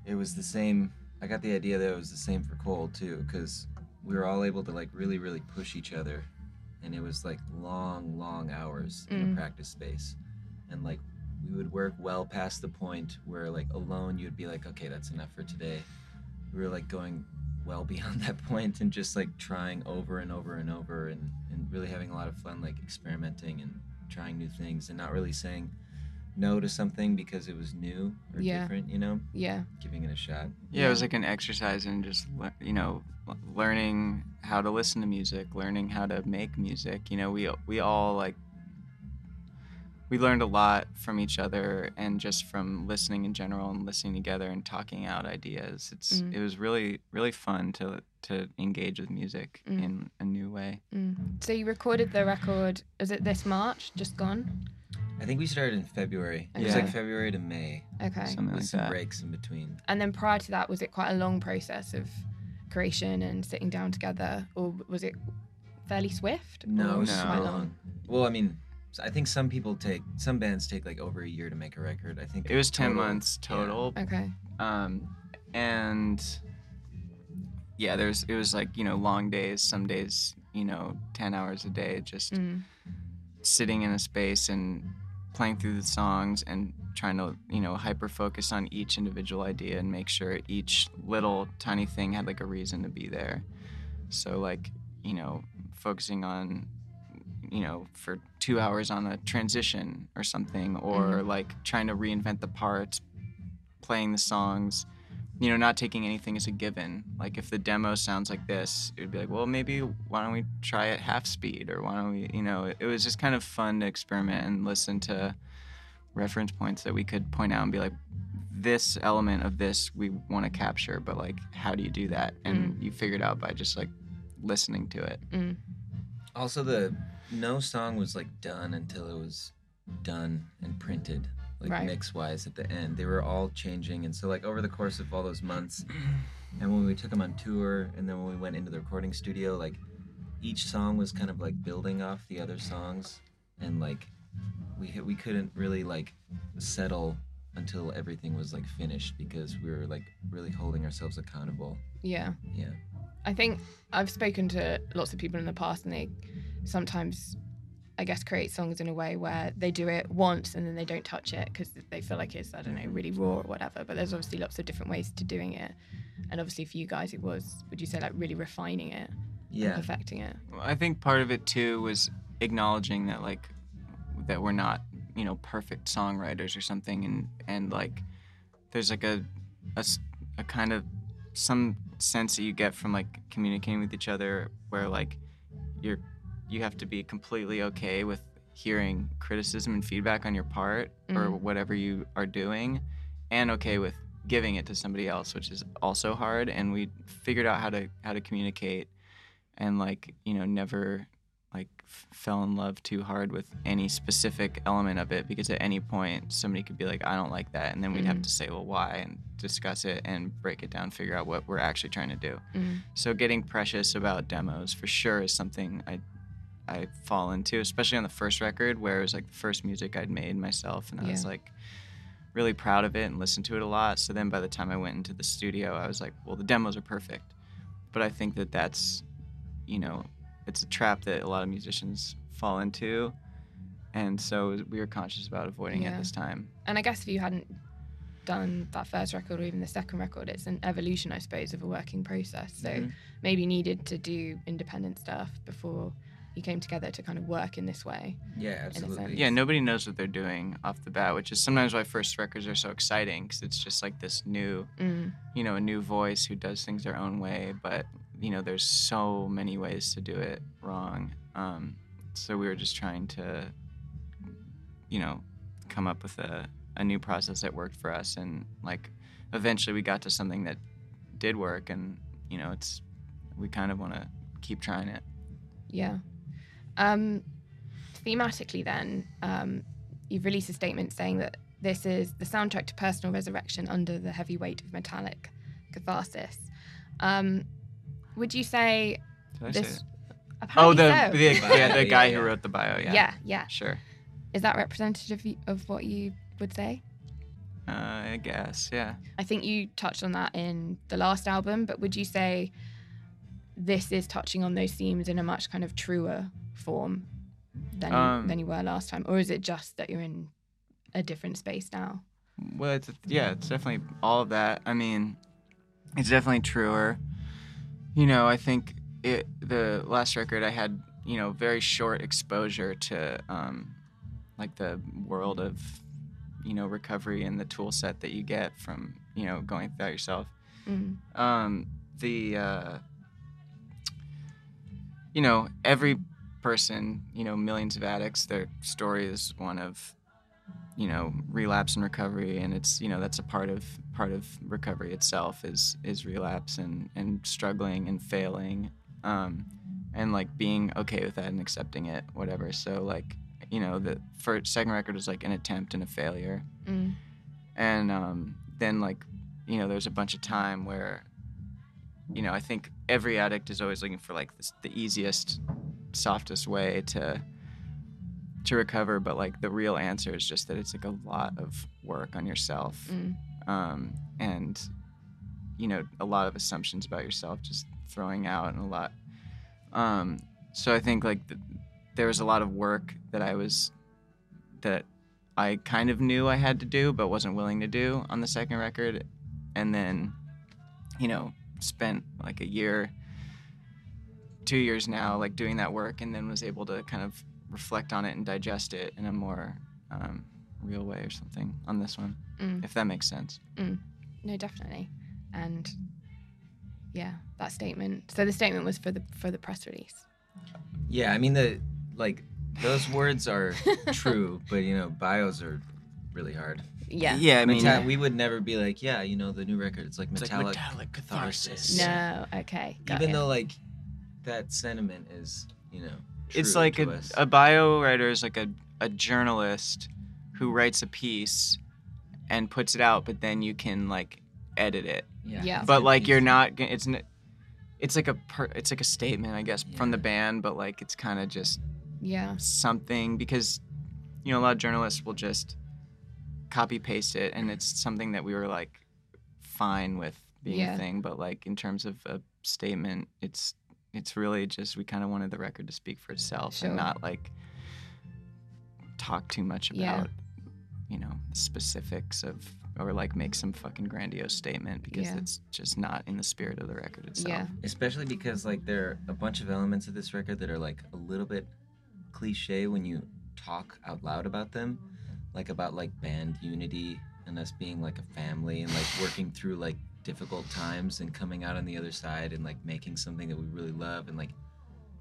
it was the same. I got the idea that it was the same for Cole too, because we were all able to like really, really push each other, and it was like long, long hours in Mm. the practice space, and like we would work well past the point where like alone you'd be like, okay, that's enough for today. We were like going well beyond that point and just like trying over and over and over and, and really having a lot of fun like experimenting and trying new things and not really saying no to something because it was new or Yeah. different you know Yeah. giving it a shot Yeah, it was like an exercise in just le- you know learning how to listen to music, learning how to make music. You know, we we all like we learned a lot from each other and just from listening in general and listening together and talking out ideas. It's Mm. it was really really fun to to engage with music Mm. in a new way. Mm. So you recorded the record. Is it this March? Just gone. I think we started in February. It was like February to May. Okay. Something With like some that. breaks in between. And then prior to that, was it quite a long process of creation and sitting down together, or was it fairly swift? No, it was No. quite long. Well, I mean, s- I think some people take, some bands take like over a year to make a record. I think It was ten total- months yeah. total. Okay. um, and yeah, there's it was like you know long days. Some days you know ten hours a day, just Mm. sitting in a space and playing through the songs and trying to you know hyper focus on each individual idea and make sure each little tiny thing had like a reason to be there. So like you know focusing on you know for two hours on a transition or something or like trying to reinvent the parts playing the songs you know not taking anything as a given. Like if the demo sounds like this it would be like well maybe why don't we try it half speed or why don't we you know it, it was just kind of fun to experiment and listen to reference points that we could point out and be like this element of this we want to capture but like how do you do that? And you figure it out by just like listening to it. Mm. Also, the no song was like done until it was done and printed, like Right. mix wise at the end. They were all changing, and so like over the course of all those months, and when we took them on tour, and then when we went into the recording studio, like each song was kind of like building off the other songs, and like we we couldn't really like settle until everything was like finished because we were like really holding ourselves accountable. Yeah. Yeah. I think I've spoken to lots of people in the past, and they sometimes, I guess, create songs in a way where they do it once and then they don't touch it because they feel like it's, I don't know, really raw or whatever. But there's obviously lots of different ways to doing it. And obviously, for you guys, it was, would you say, like really refining it and Yeah. perfecting it? Well, I think part of it too was acknowledging that like that we're not you know perfect songwriters or something, and and like there's like a a kind of some sense that you get from like communicating with each other where like you're you have to be completely okay with hearing criticism and feedback on your part or Mhm. whatever you are doing and okay with giving it to somebody else which is also hard and we figured out how to how to communicate and like you know never like f- fell in love too hard with any specific element of it because at any point somebody could be like i don't like that and then we'd have Mhm. to say well why and discuss it and break it down figure out what we're actually trying to do Mm. so getting precious about demos for sure is something i i fall into especially on the first record where it was like the first music i'd made myself and i was like really proud of it and listened to it a lot so then by the time i went into the studio i was like well the demos are perfect but i think that that's you know it's a trap that a lot of musicians fall into and so we were conscious about avoiding Yeah. it this time And I guess if you hadn't done that first record or even the second record, it's an evolution, I suppose, of a working process. So Mhm. maybe needed to do independent stuff before you came together to kind of work in this way. Yeah, absolutely. yeah nobody knows what they're doing off the bat which is sometimes why first records are so exciting because it's just like this new Mm. you know a new voice who does things their own way but you know there's so many ways to do it wrong um, so we were just trying to you know come up with a, a new process that worked for us and like eventually we got to something that did work and you know it's we kind of want to keep trying it Yeah. Um, thematically, then, um, you've released a statement saying that this is the soundtrack to personal resurrection under the heavy weight of metallic catharsis. Um, would you say Did I this? say it? oh the, so. the, yeah, the guy yeah. who wrote the bio yeah yeah, yeah. sure Is that representative of- of what you would say? uh, i guess yeah I think you touched on that in the last album, but would you say this is touching on those themes in a much kind of truer form than Um, than you were last time, or is it just that you're in a different space now? Well, it's yeah, it's definitely all of that. I mean, it's definitely truer. You know, I think it the last record I had, you know, very short exposure to um, like the world of, you know, recovery and the tool set that you get from you know going through that yourself. Mm. Um, the uh, you know every person, you know, millions of addicts, their story is one of, you know, relapse and recovery, and it's you know that's a part of part of recovery itself is is relapse and and struggling and failing, um, and like being okay with that and accepting it, whatever. So like you know the first second record was like an attempt and a failure, Mm. and um, then like you know there's a bunch of time where you know i think every addict is always looking for like this, the easiest softest way to to recover but like the real answer is just that it's like a lot of work on yourself. Mm. um, and you know a lot of assumptions about yourself just throwing out and a lot. Um, so i think like th- there was a lot of work that i was that i kind of knew i had to do but wasn't willing to do on the second record. And then you know spent like a year two years now like doing that work and then was able to kind of reflect on it and digest it in a more um, real way or something on this one Mm. if that makes sense No, definitely. And yeah, that statement. So the statement was for the for the press release. Yeah, I mean the like those words are true, but you know bios are really hard. Yeah. yeah i mean Meta- we would never be like, yeah, you know, the new record. It's like It's like metallic, metallic catharsis. catharsis. No. Okay. Got Even ya. though like that sentiment is, you know, it's like to a, us. a bio writer is like a, a journalist who writes a piece and puts it out but then you can like edit it Yeah. but like you're not it's n- it's like a per, it's like a statement i guess from the band but like it's kind of just Yeah. something because you know a lot of journalists will just copy paste it and it's something that we were like fine with being Yeah. a thing but like in terms of a statement it's it's really just we kind of wanted the record to speak for itself Sure. and not like talk too much about Yeah. you know specifics of or like make some fucking grandiose statement because Yeah. it's just not in the spirit of the record itself Yeah. especially because like there are a bunch of elements of this record that are like a little bit cliche when you talk out loud about them like about like band unity and us being like a family and like working through like difficult times and coming out on the other side and like making something that we really love and like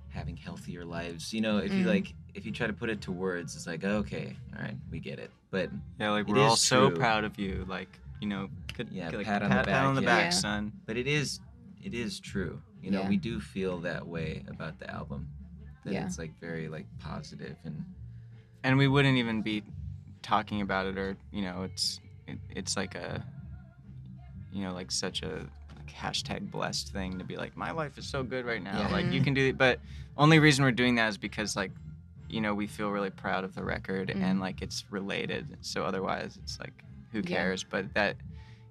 having healthier lives you know if you Mm. like if you try to put it to words it's like okay all right we get it but yeah like we're all is so true. proud of you like you know good Yeah, like, pat on the pat, pat on the back, back yeah. son but it is it is true you know Yeah. we do feel that way about the album that Yeah. it's like very like positive and and we wouldn't even be talking about it or you know it's it, it's like a you know like such a like hashtag blessed thing to be like my life is so good right now Yeah. like you can do it but only reason we're doing that is because like you know we feel really proud of the record Mm. and like it's related so otherwise it's like who Yeah. cares but that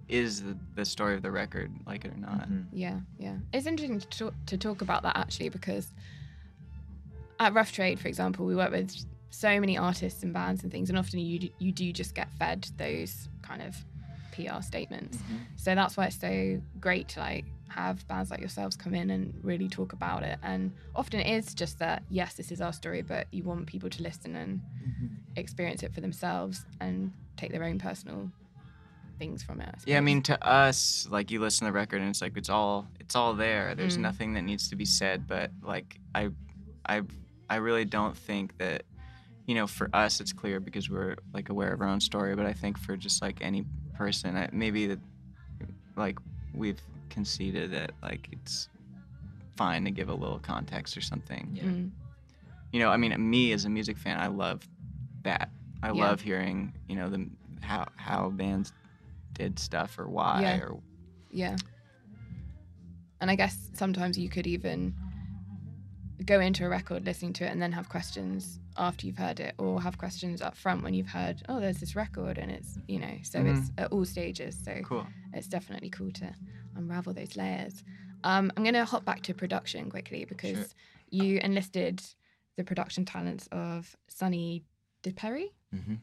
is the, the story of the record like it or not Mhm. Yeah, yeah. It's interesting to talk, to talk about that actually because at Rough Trade, for example, we work with so many artists and bands and things, and often you you do just get fed those kind of PR statements. Mm-hmm. So that's why it's so great to like have bands like yourselves come in and really talk about it. And often it is just that yes, this is our story, but you want people to listen and experience it for themselves and take their own personal things from it. Yeah, I mean, to us, like you listen to the record and it's like it's all it's all there. There's Mm. nothing that needs to be said. But like I, I, I really don't think that, you know, for us it's clear because we're like aware of our own story. But I think for just like any person, I, maybe that, like we've conceded that like it's fine to give a little context or something. Yeah. Mm, You know, I mean, me as a music fan, I love that. I Yeah. love hearing, you know, the how how bands did stuff or why Yeah. or Yeah. And I guess sometimes you could even go into a record listening to it and then have questions after you've heard it or have questions up front when you've heard oh there's this record and it's you know so it's at all stages so cool. it's definitely cool to unravel those layers um, i'm going to hop back to production quickly because Sure. you enlisted the production talents of Sonny DiPerri Mhm.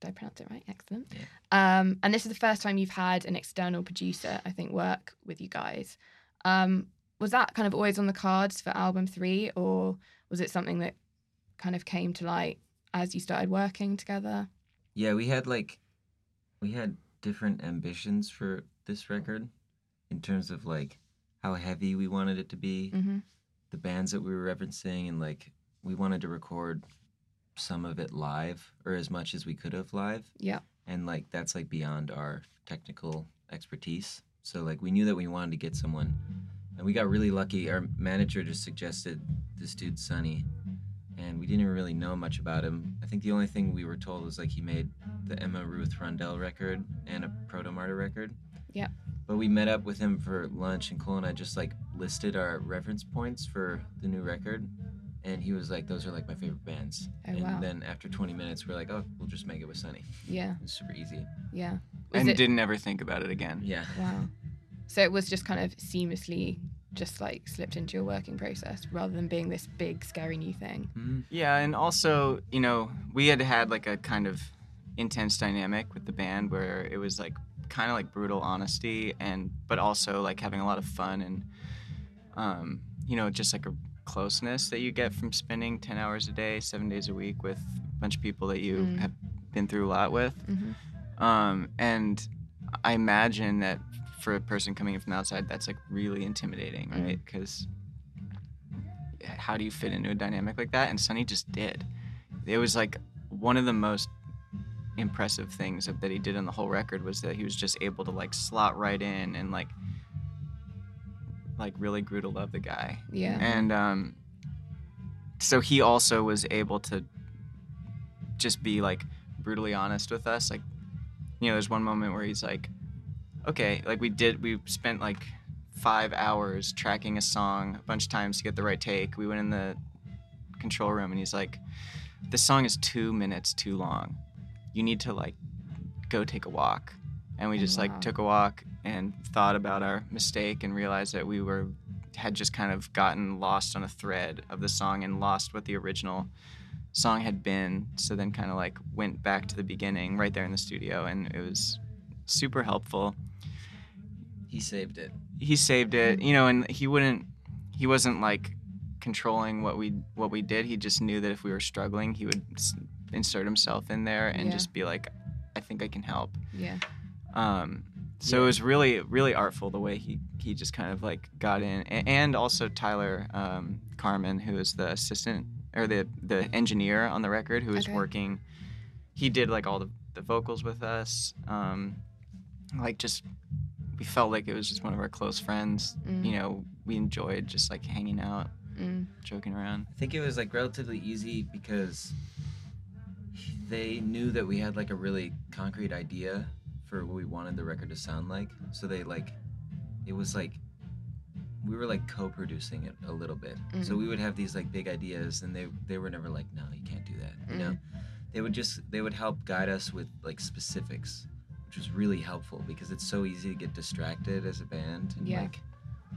did I pronounce it right? Excellent. Um, and this is the first time you've had an external producer, I think, work with you guys. Um, was that kind of always on the cards for album three, or was it something that kind of came to light as you started working together? Yeah, we had like we had different ambitions for this record in terms of like how heavy we wanted it to be, Mm-hmm. the bands that we were referencing and like we wanted to record some of it live or as much as we could have live. Yeah. And like that's like beyond our technical expertise. So like we knew that we wanted to get someone and we got really lucky. Our manager just suggested this dude Sonny and we didn't really know much about him. I think the only thing we were told was like he made the Emma Ruth Rundle record and a Protomartyr record. Yeah. But we met up with him for lunch, and Cole and I just like listed our reference points for the new record, and he was like, "Those are like my favorite bands." Oh, and wow. then after 20 minutes, we're like, "Oh, we'll just make it with Sonny." Yeah. It's super easy. Yeah. Was and it- didn't ever think about it again. Yeah. Wow. So it was just kind of seamlessly just like slipped into your working process rather than being this big scary new thing. Yeah, and also, you know, we had had like a kind of intense dynamic with the band where it was like kind of like brutal honesty and but also like having a lot of fun and um, you know, just like a closeness that you get from spending 10 hours a day, 7 days a week with a bunch of people that you Mm. have been through a lot with. Mhm. Um, and I imagine that for a person coming in from the outside, that's like really intimidating, Mm. right? Because how do you fit into a dynamic like that? And Sonny just did. It was like one of the most impressive things that he did on the whole record was that he was just able to like slot right in and like like really grew to love the guy. Yeah. And um so he also was able to just be like brutally honest with us. Like, you know, there's one moment where he's like, okay, like we did, we spent like five hours tracking a song a bunch of times to get the right take. We went in the control room and he's like, this song is two minutes too long. You need to like go take a walk. And we just Wow. like took a walk and thought about our mistake and realized that we were had just kind of gotten lost on a thread of the song and lost what the original song had been. So then kind of like went back to the beginning right there in the studio and it was super helpful. He saved it. He saved it, you know, and he wouldn't he wasn't like controlling what we what we did. He just knew that if we were struggling, he would insert himself in there and Yeah. just be like I think I can help. Yeah. Um, so it was really, really artful the way he, he just kind of like got in, and also Tyler um, Karmen, who is the assistant or the the engineer on the record, who was Okay. working. He did like all the, the vocals with us. Um, like just we felt like it was just one of our close friends. Mm. You know, we enjoyed just like hanging out, Mm. joking around. I think it was like relatively easy because they knew that we had like a really concrete idea for what we wanted the record to sound like. So they like, it was like, we were like co-producing it a little bit. So Mhm. we would have these like big ideas, and they they were never like, no, you can't do that. You know, they would just they would help guide us with like specifics, which was really helpful because it's so easy to get distracted as a band and Yeah. like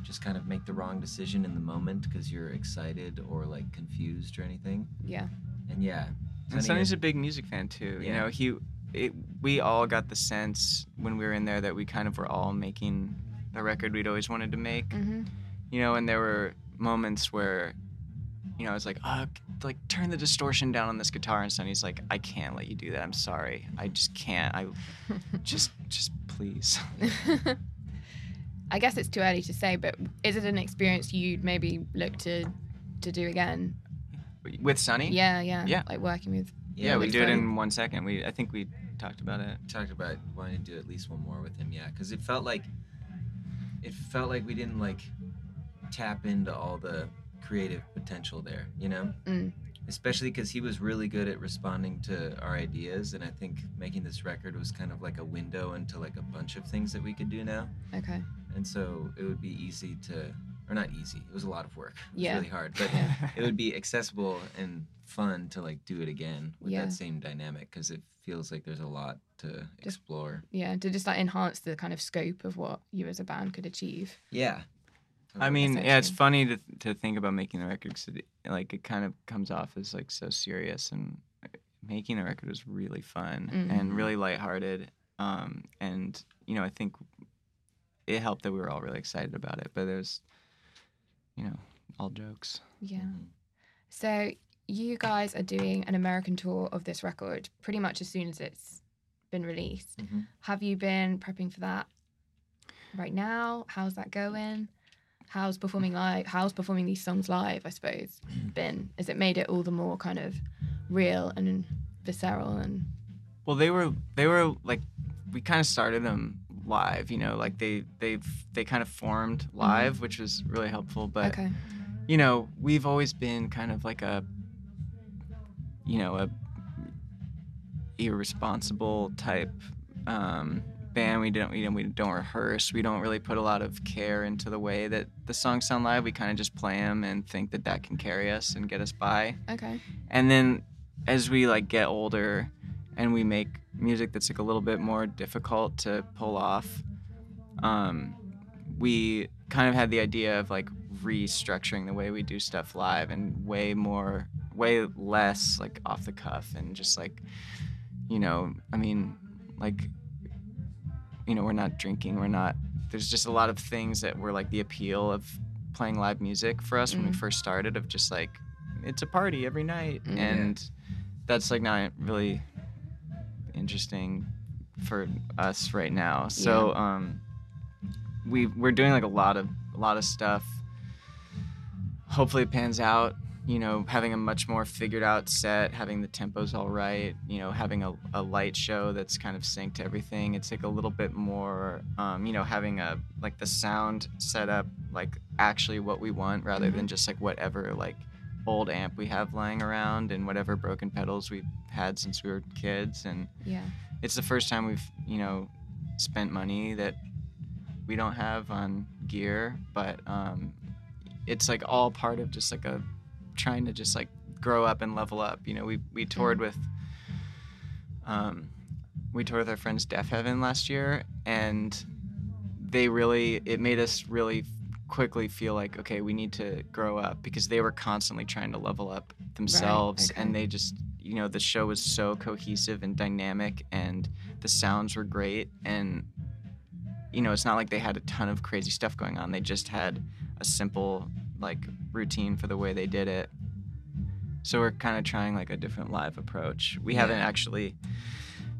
just kind of make the wrong decision in the moment because you're excited or like confused or anything. Yeah. And yeah, And Sonny Sonny's a big music fan too. You know, he, it, we all got the sense when we were in there that we kind of were all making the record we'd always wanted to make. Mm-hmm. You know, and there were moments where, you know, I was like, uh, like turn the distortion down on this guitar, and Sonny's like, I can't let you do that. I'm sorry, I just can't. I just, just please. I guess it's too early to say, but is it an experience you'd maybe look to to do again? With Sonny? Yeah, yeah. Yeah. Like working with. Yeah, we do it in one second. We, I think we talked about it. talked about wanting to do at least one more with him. Yeah, because it felt like it felt like we didn't like tap into all the creative potential there. You know. Mm. Especially because he was really good at responding to our ideas, and I think making this record was kind of like a window into like a bunch of things that we could do now. Okay. And so it would be easy to, or not easy. It was a lot of work. It was Yeah. really hard, but it would be accessible and fun to like do it again with Yeah. that same dynamic because it feels like there's a lot to explore. Yeah, to just like enhance the kind of scope of what you as a band could achieve. Yeah. I mean, yeah, it's funny to to think about making the record 'cause it, like it kind of comes off as like so serious, and uh, making the record was really fun Mhm. and really lighthearted. Um, and you know, I think it helped that we were all really excited about it. But there's, you know, all jokes. Yeah. Mhm. So you guys are doing an American tour of this record pretty much as soon as it's been released. Mhm. Have you been prepping for that right now? How's that going? How's performing live? How's performing these songs live? I suppose been. Has it made it all the more kind of real and visceral and Well, they were they were like we kind of started them live, you know, like they they they kind of formed live, which was really helpful. But okay? you know, we've always been kind of like a you know a irresponsible type um, band. We don't you know we don't rehearse. We don't really put a lot of care into the way that the songs sound live. We kind of just play them and think that that can carry us and get us by. Okay. And then as we like get older and we make music that's like a little bit more difficult to pull off, um, we kind of had the idea of like restructuring the way we do stuff live and way more, way less like off the cuff and just like, you know, I mean, like, you know, we're not drinking, we're not, there's just a lot of things that were like the appeal of playing live music for us when we Mhm. first started of just like, it's a party every night. Mhm. And that's like not really interesting for us right now. So um we we're doing like a lot of a lot of stuff. Hopefully it pans out, you know, having a much more figured out set, having the tempos all right, you know, having a, a light show that's kind of synced to everything. It's like a little bit more um, you know, having a like the sound set up like actually what we want rather than just like whatever like old amp we have lying around and whatever broken pedals we've had since we were kids and Yeah. it's the first time we've you know spent money that we don't have on gear but um, it's like all part of just like a trying to just like grow up and level up. You know we we toured with um, we toured with our friends Deafheaven last year and they really it made us really quickly feel like okay we need to grow up because they were constantly trying to level up themselves okay. and they just you know the show was so cohesive and dynamic and the sounds were great and you know it's not like they had a ton of crazy stuff going on. They just had a simple like routine for the way they did it so we're kind of trying like a different live approach we haven't actually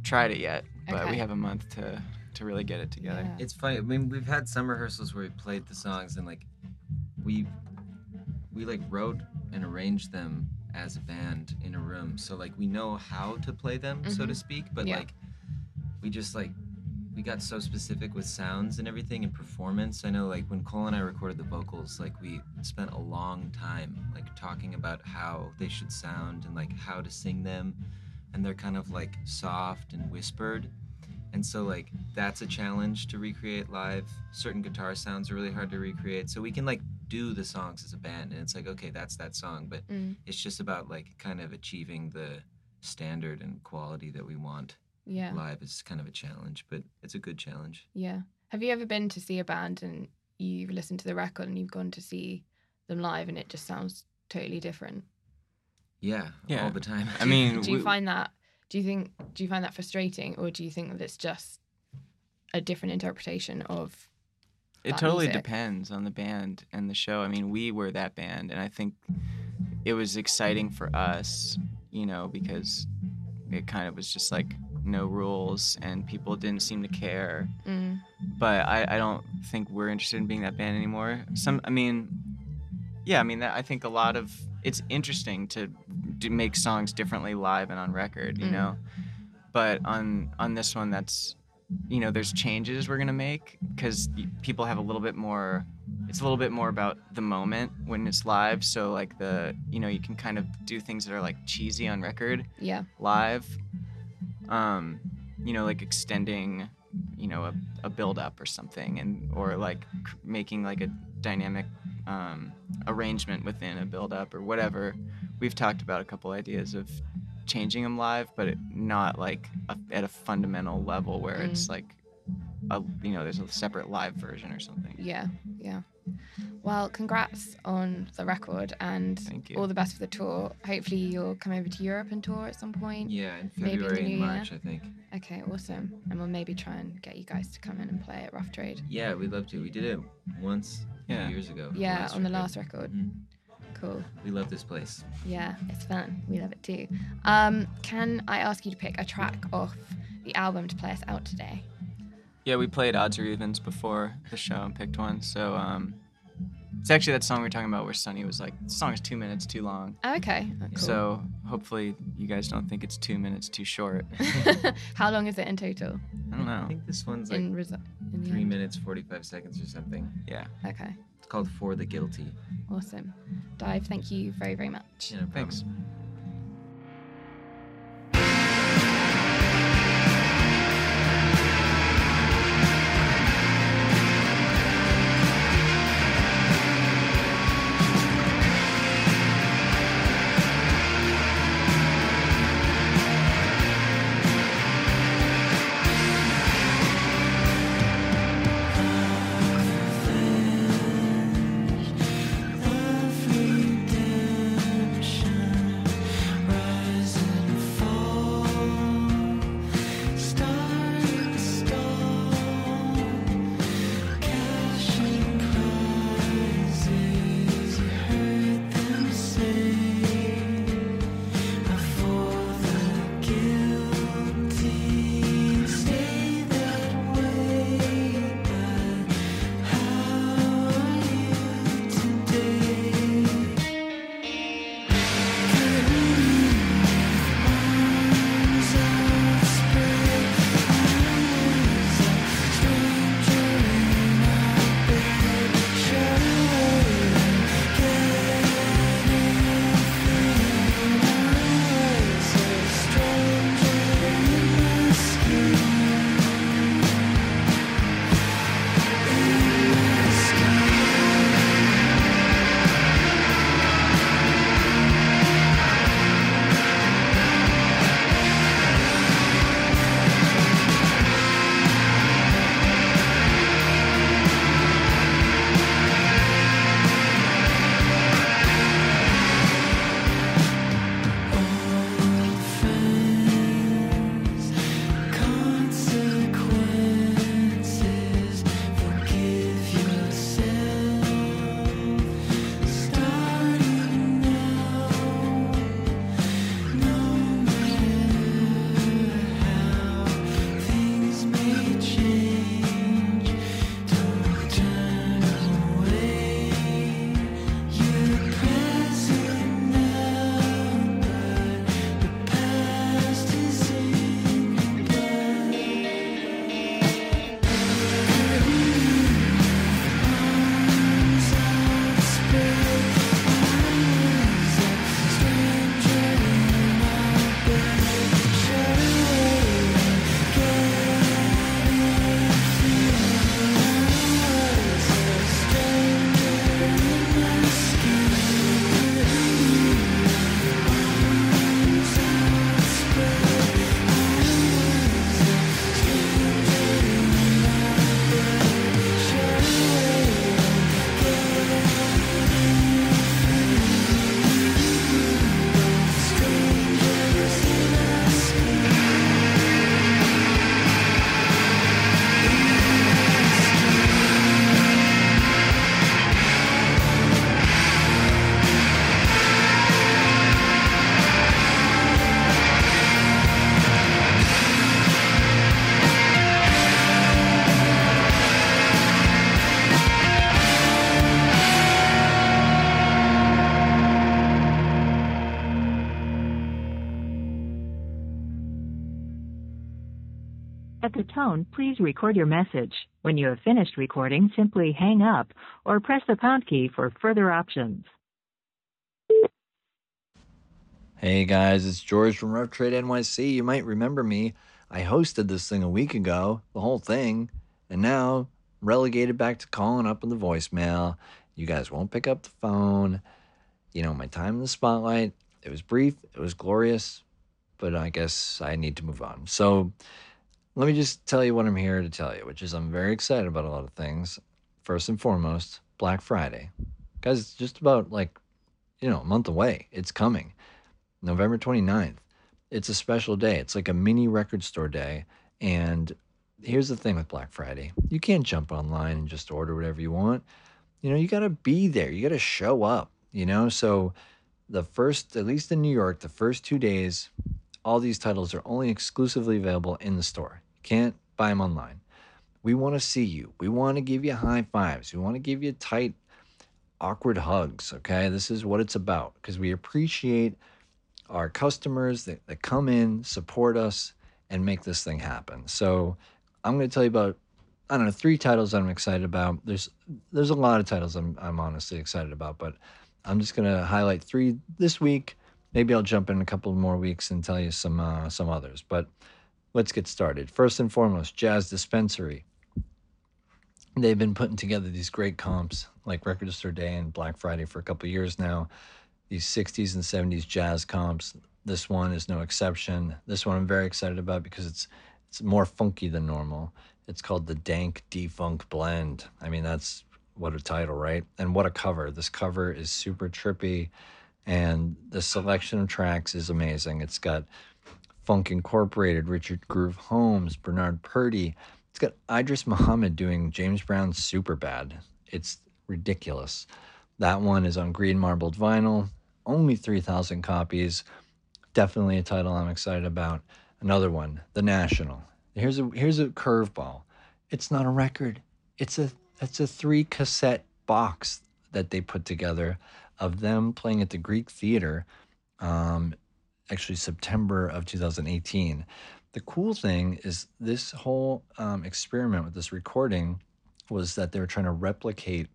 tried it yet but Okay. we have a month to to really get it together Yeah. It's funny. I mean, we've had some rehearsals where we played the songs and like we we like wrote and arranged them as a band in a room. So like we know how to play them, so to Mhm. speak, but Yeah. like we just like we got so specific with sounds and everything and performance. I know like when Cole and I recorded the vocals, like we spent a long time like talking about how they should sound and like how to sing them. And they're kind of like soft and whispered. And so like that's a challenge to recreate live. Certain guitar sounds are really hard to recreate. So we can like do the songs as a band and it's like okay, that's that song, but Mm. it's just about like kind of achieving the standard and quality that we want Yeah. live is kind of a challenge, but it's a good challenge. Yeah. Have you ever been to see a band and you've listened to the record and you've gone to see them live and it just sounds totally different? Yeah, Yeah. all the time. I mean, Do you we- find that do you think do you find that frustrating or do you think that it's just a different interpretation of It totally music? depends on the band and the show. I mean, we were that band, and I think it was exciting for us, you know, because it kind of was just like no rules and people didn't seem to care. mm, But I, I don't think we're interested in being that band anymore. Some, I mean, yeah, I mean, that, I think a lot of it's interesting to do, make songs differently live and on record, you Mm. know. But on on this one, that's you know, there's changes we're gonna make because people have a little bit more. It's a little bit more about the moment when it's live. So like the you know you can kind of do things that are like cheesy on record yeah. live. Um, you know, like extending, you know, a, a build up or something, and or like making like a dynamic um, arrangement within a build up or whatever. We've talked about a couple ideas of changing them live, but it, not like a, at a fundamental level where it's like, a, you know, there's a separate live version or something. Yeah, yeah. Well, congrats on the record and Thank you. all the best for the tour. Hopefully, you'll come over to Europe and tour at some point. Yeah, in Maybe in the February and new year. March, I think. Okay, awesome. And we'll maybe try and get you guys to come in and play at Rough Trade. Yeah, we'd love to. We did it once Yeah. few years ago. for Yeah, on the last record. Mhm. Cool. We love this place. Yeah, it's fun. We love it too. Um, can I ask you to pick a track off the album to play us out today? Yeah, we played odds or evens before the show and picked one. So um, It's actually that song we are talking about where Sonny was like, "The song is two minutes too long." Okay. cool. So hopefully you guys don't think it's two minutes too short. How long is it in total? I don't know. I think this one's like in, resu- in three end? minutes, 45 seconds or something. Yeah. Okay. It's called For the Guilty. Awesome. DIIV, thank you very, very much. Yeah, no problem. Thanks. Please record your message. When you have finished recording, simply hang up or press the pound key for further options. Hey guys, it's George from Rough Trade NYC. You might remember me. I hosted this thing a week ago, the whole thing, and now relegated back to calling up in the voicemail. You guys won't pick up the phone. You know, my time in the spotlight, it was brief, it was glorious, but I guess I need to move on. So let me just tell you what I'm here to tell you, which is I'm very excited about a lot of things. First and foremost, Black Friday. Guys, it's just about like, you know, a month away. It's coming. November 29th. It's a special day. It's like a mini record store day. And here's the thing with Black Friday you can't jump online and just order whatever you want. You know, you got to be there, you got to show up, you know? So, the first, at least in New York, the first two days, all these titles are only exclusively available in the store. Can't buy them online. We want to see you. We want to give you high fives. We want to give you tight awkward hugs. Okay, this is what it's about because we appreciate our customers that, that come in, support us, and make this thing happen. So I'm going to tell you about I don't know three titles I'm excited about. There's there's a lot of titles I'm I'm honestly excited about, but I'm just to highlight three this week. Maybe I'll jump in a couple more weeks and tell you some uh, some others. But let's get started. First and foremost, Jazz Dispensary. They've been putting together these great comps like Record Store Day and Black Friday for a couple years now. These 60s and 70s jazz comps. This one is no exception. This one I'm very excited about because it's it's more funky than normal. It's called the Dank Defunk Blend. I mean, that's what a title, right? And what a cover. This cover is super trippy and the selection of tracks is amazing. It's got Funk Incorporated, Richard Groove Holmes, Bernard Purdie. It's got Idris Muhammad doing James Brown's Super Bad. It's ridiculous. That one is on green marbled vinyl, only 3,000 copies. Definitely a title I'm excited about. Another one, The National. Here's a here's a curveball. It's not a record. It's a it's a three cassette box that they put together of them playing at the Greek Theater, um, actually September of 2018. The cool thing is this whole um, experiment with this recording was that they were trying to replicate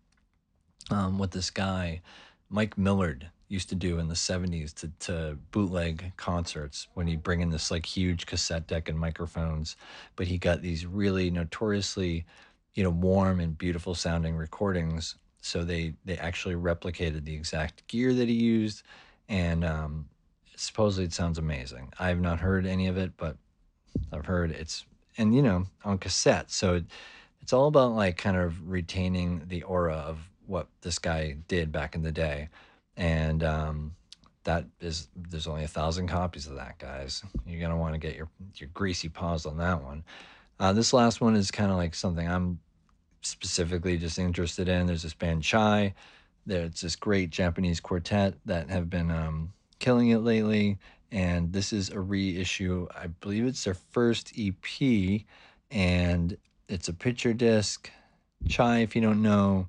um, what this guy, Mike Millard, used to do in the 70s to, to bootleg concerts when he'd bring in this like huge cassette deck and microphones. But he got these really notoriously, you know, warm and beautiful sounding recordings. So they, they actually replicated the exact gear that he used. And um, supposedly it sounds amazing. I have not heard any of it, but I've heard it's, and you know, on cassette. So it, it's all about like kind of retaining the aura of what this guy did back in the day. And um, that is there's only a thousand copies of that guys. You're gonna want to get your your greasy paws on that one. Uh, this last one is kind of like something i'm specifically just interested in. There's this band chai. There's this great japanese quartet that have been um, killing it lately and this is a reissue. I believe it's their first ep and it's a picture disc. Chai if you don't know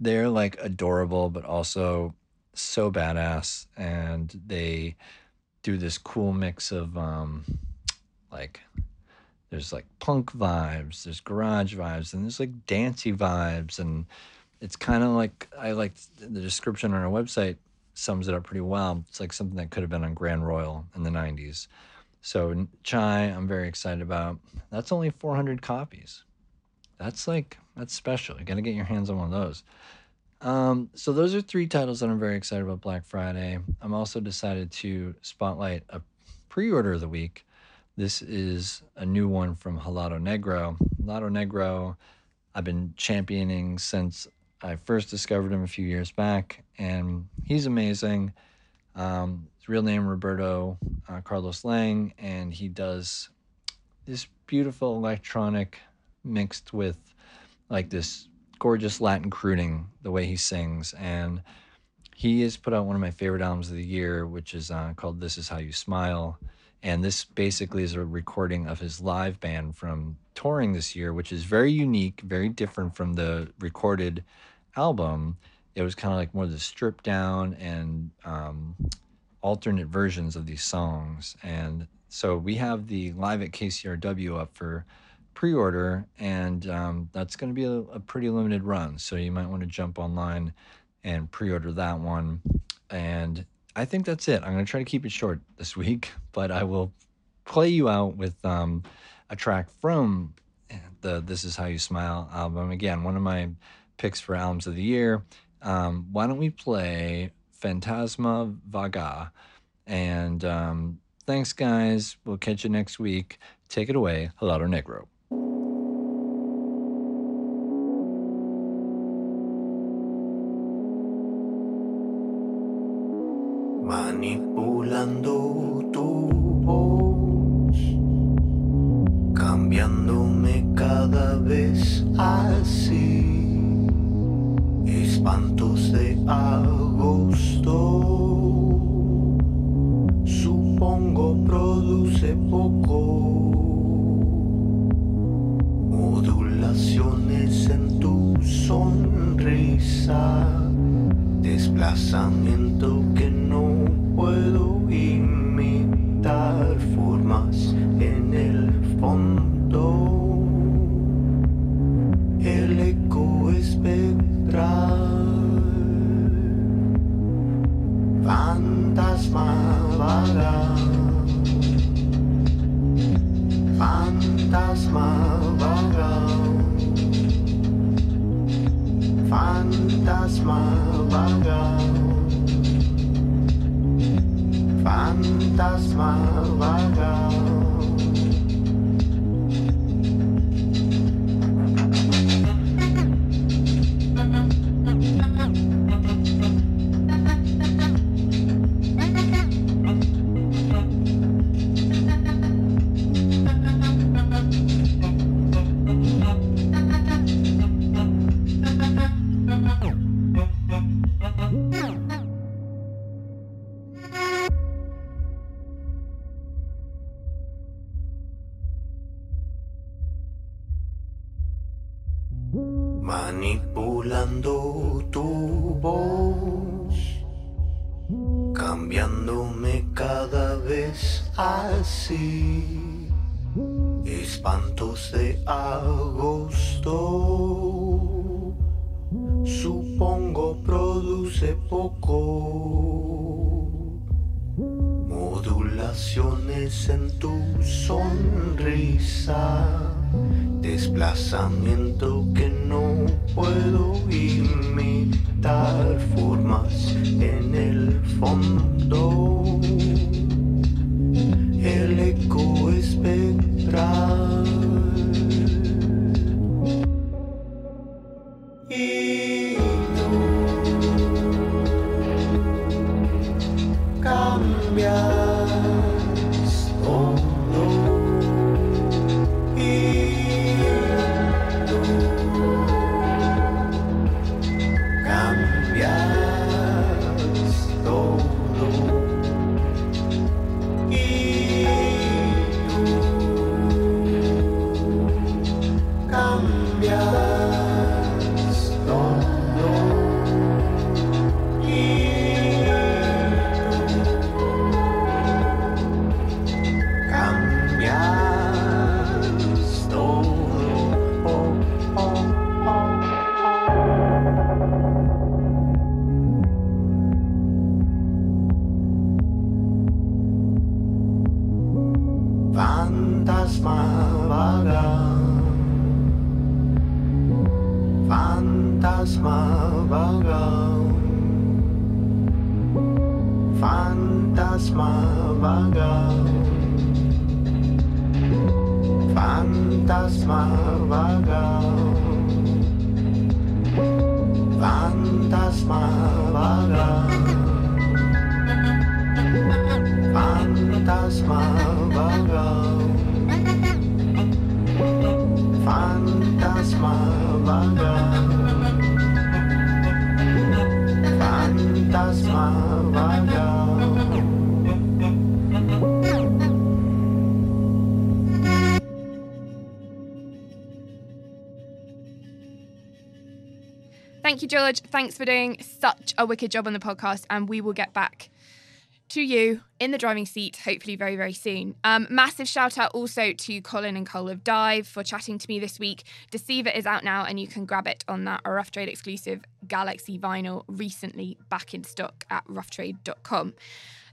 they're like adorable but also so badass and they do this cool mix of um like there's like punk vibes there's garage vibes and there's like dancey vibes and it's kind of like i like the description on our website sums it up pretty well it's like something that could have been on grand royal in the 90s so chai i'm very excited about that's only 400 copies that's like that's special you got to get your hands on one of those um, so those are three titles that I'm very excited about Black Friday. I'm also decided to spotlight a pre-order of the week. This is a new one from Helado Negro. Helado Negro, I've been championing since I first discovered him a few years back, and he's amazing. Um, his real name Roberto uh, Carlos Lange, and he does this beautiful electronic mixed with like this gorgeous Latin crooning, the way he sings. And he has put out one of my favorite albums of the year, which is uh, called This Is How You Smile. And this basically is a recording of his live band from touring this year, which is very unique, very different from the recorded album. It was kind of like more the stripped down and um, alternate versions of these songs. And so we have the live at KCRW up for pre-order and um, that's going to be a, a, pretty limited run so you might want to jump online and pre-order that one and i think that's it i'm going to try to keep it short this week but i will play you out with um, a track from the this is how you smile album again one of my picks for albums of the year. Um, why don't we play fantasma vaga? And um, thanks guys. We'll catch you next week. Take it away Helado Negro así. Espantos de agosto, supongo produce poco. Modulaciones en tu sonrisa desplazamiento que no puedo imitar formas en el fondo Thanks for doing such a wicked job on the podcast, and we will get back to you in the driving seat, hopefully very, very soon. Um, massive shout out also to Colin and Cole of DIIV for chatting to me this week. Deceiver is out now, and you can grab it on that Rough Trade exclusive Galaxy vinyl recently back in stock at roughtrade.com.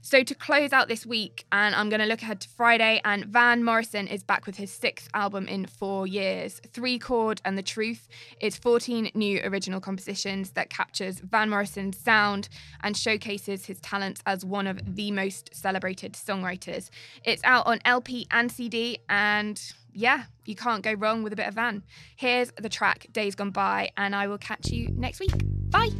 So to close out this week, and I'm going to look ahead to Friday, and Van Morrison is back with his sixth album in four years. Three Chord and The Truth It's 14 new original compositions that captures Van Morrison's sound and showcases his talents as one of the most celebrated songwriters. It's out on LP and CD, and yeah, you can't go wrong with a bit of Van. Here's the track Days Gone By, and I will catch you next week. Bye.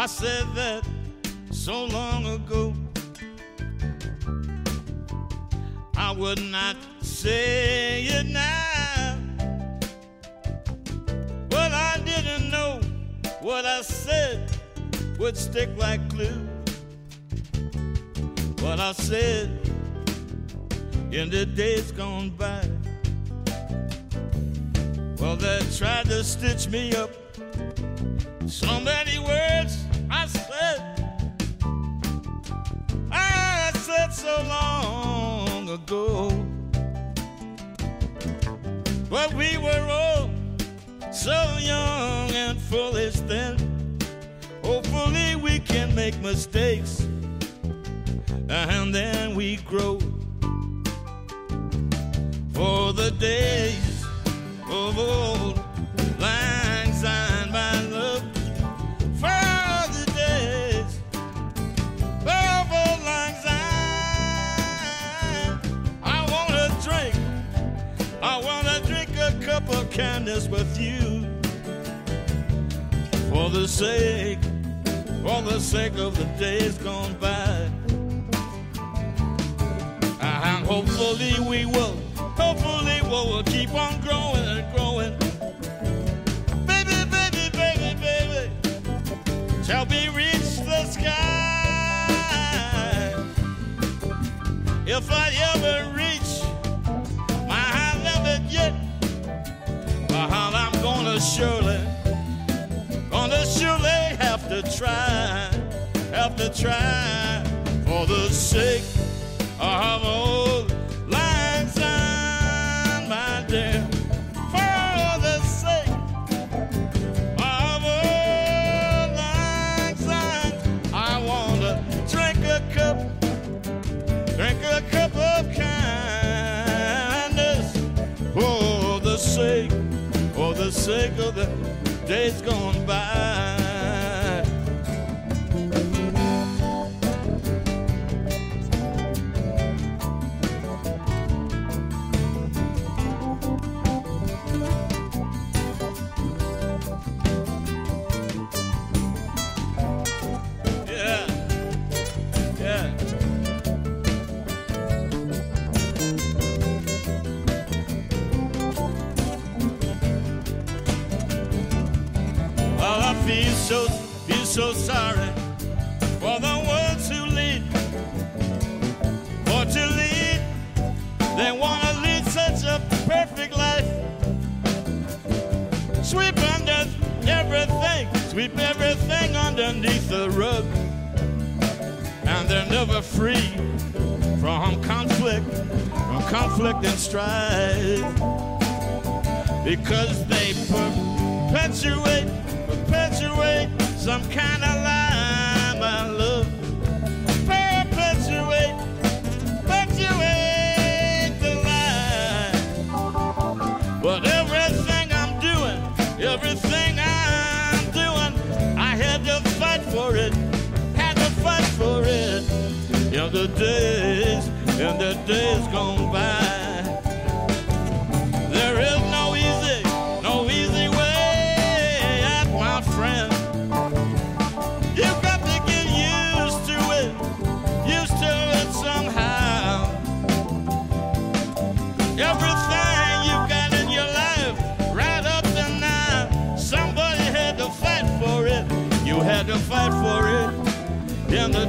I said that so long ago. I would not say it now. But I didn't know what I said would stick like glue. What I said in the days gone by. Well, they tried to stitch me up. So many words so long ago. But we were all so young and foolish then. Hopefully, we can make mistakes and then we grow. For the days of old of kindness with you. For the sake, for the sake of the days gone by. And hopefully we will, hopefully we will keep on growing and growing. Baby, baby, baby, baby, shall we reach the sky? If I ever reach well, I'm gonna surely, gonna surely have to try, have to try for the sake of old sake of the days gone by. So sorry for the ones who lead. For to lead, they want to lead such a perfect life. Sweep under everything, sweep everything underneath the rug. And they're never free from conflict, from conflict and strife. Because they perpetuate, perpetuate some kind of lie, my love. Perpetuate, perpetuate the lie. But everything I'm doing, everything I'm doing, I had to fight for it, had to fight for it. In the days, in the days gone by.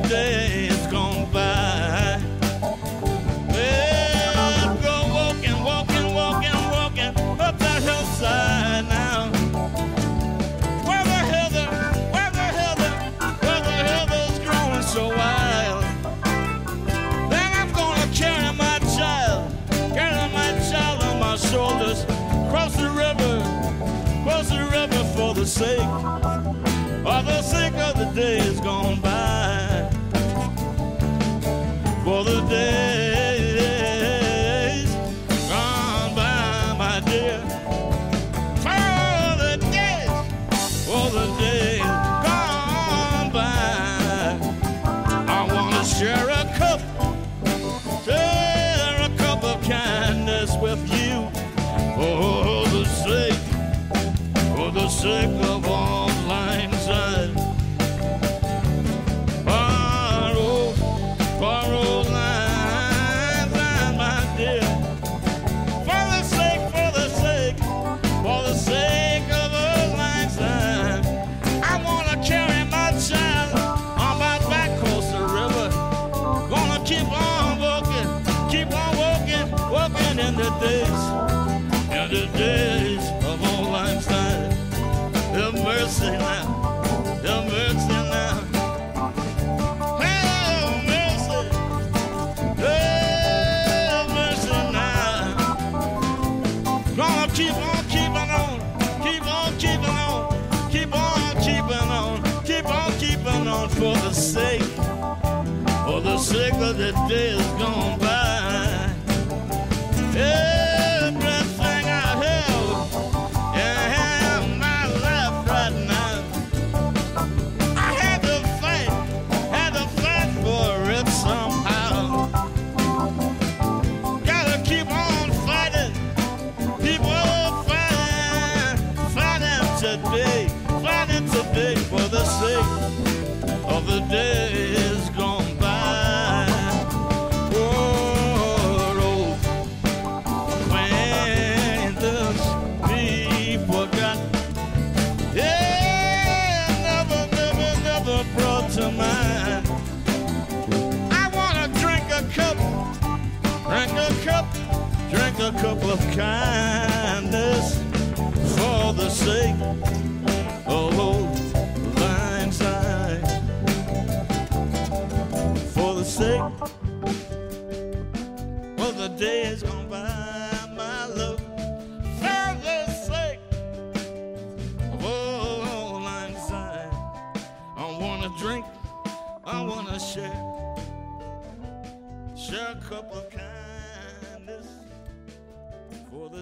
Days gone by. Well, go walking, walking, walking, walking up that hillside now. Where the heather, where the heather, where the heather's growing so wild. Then I'm gonna carry my child, carry my child on my shoulders, cross the river, cross the river for the sake, for the sake of the days gone by. of kindness for the sake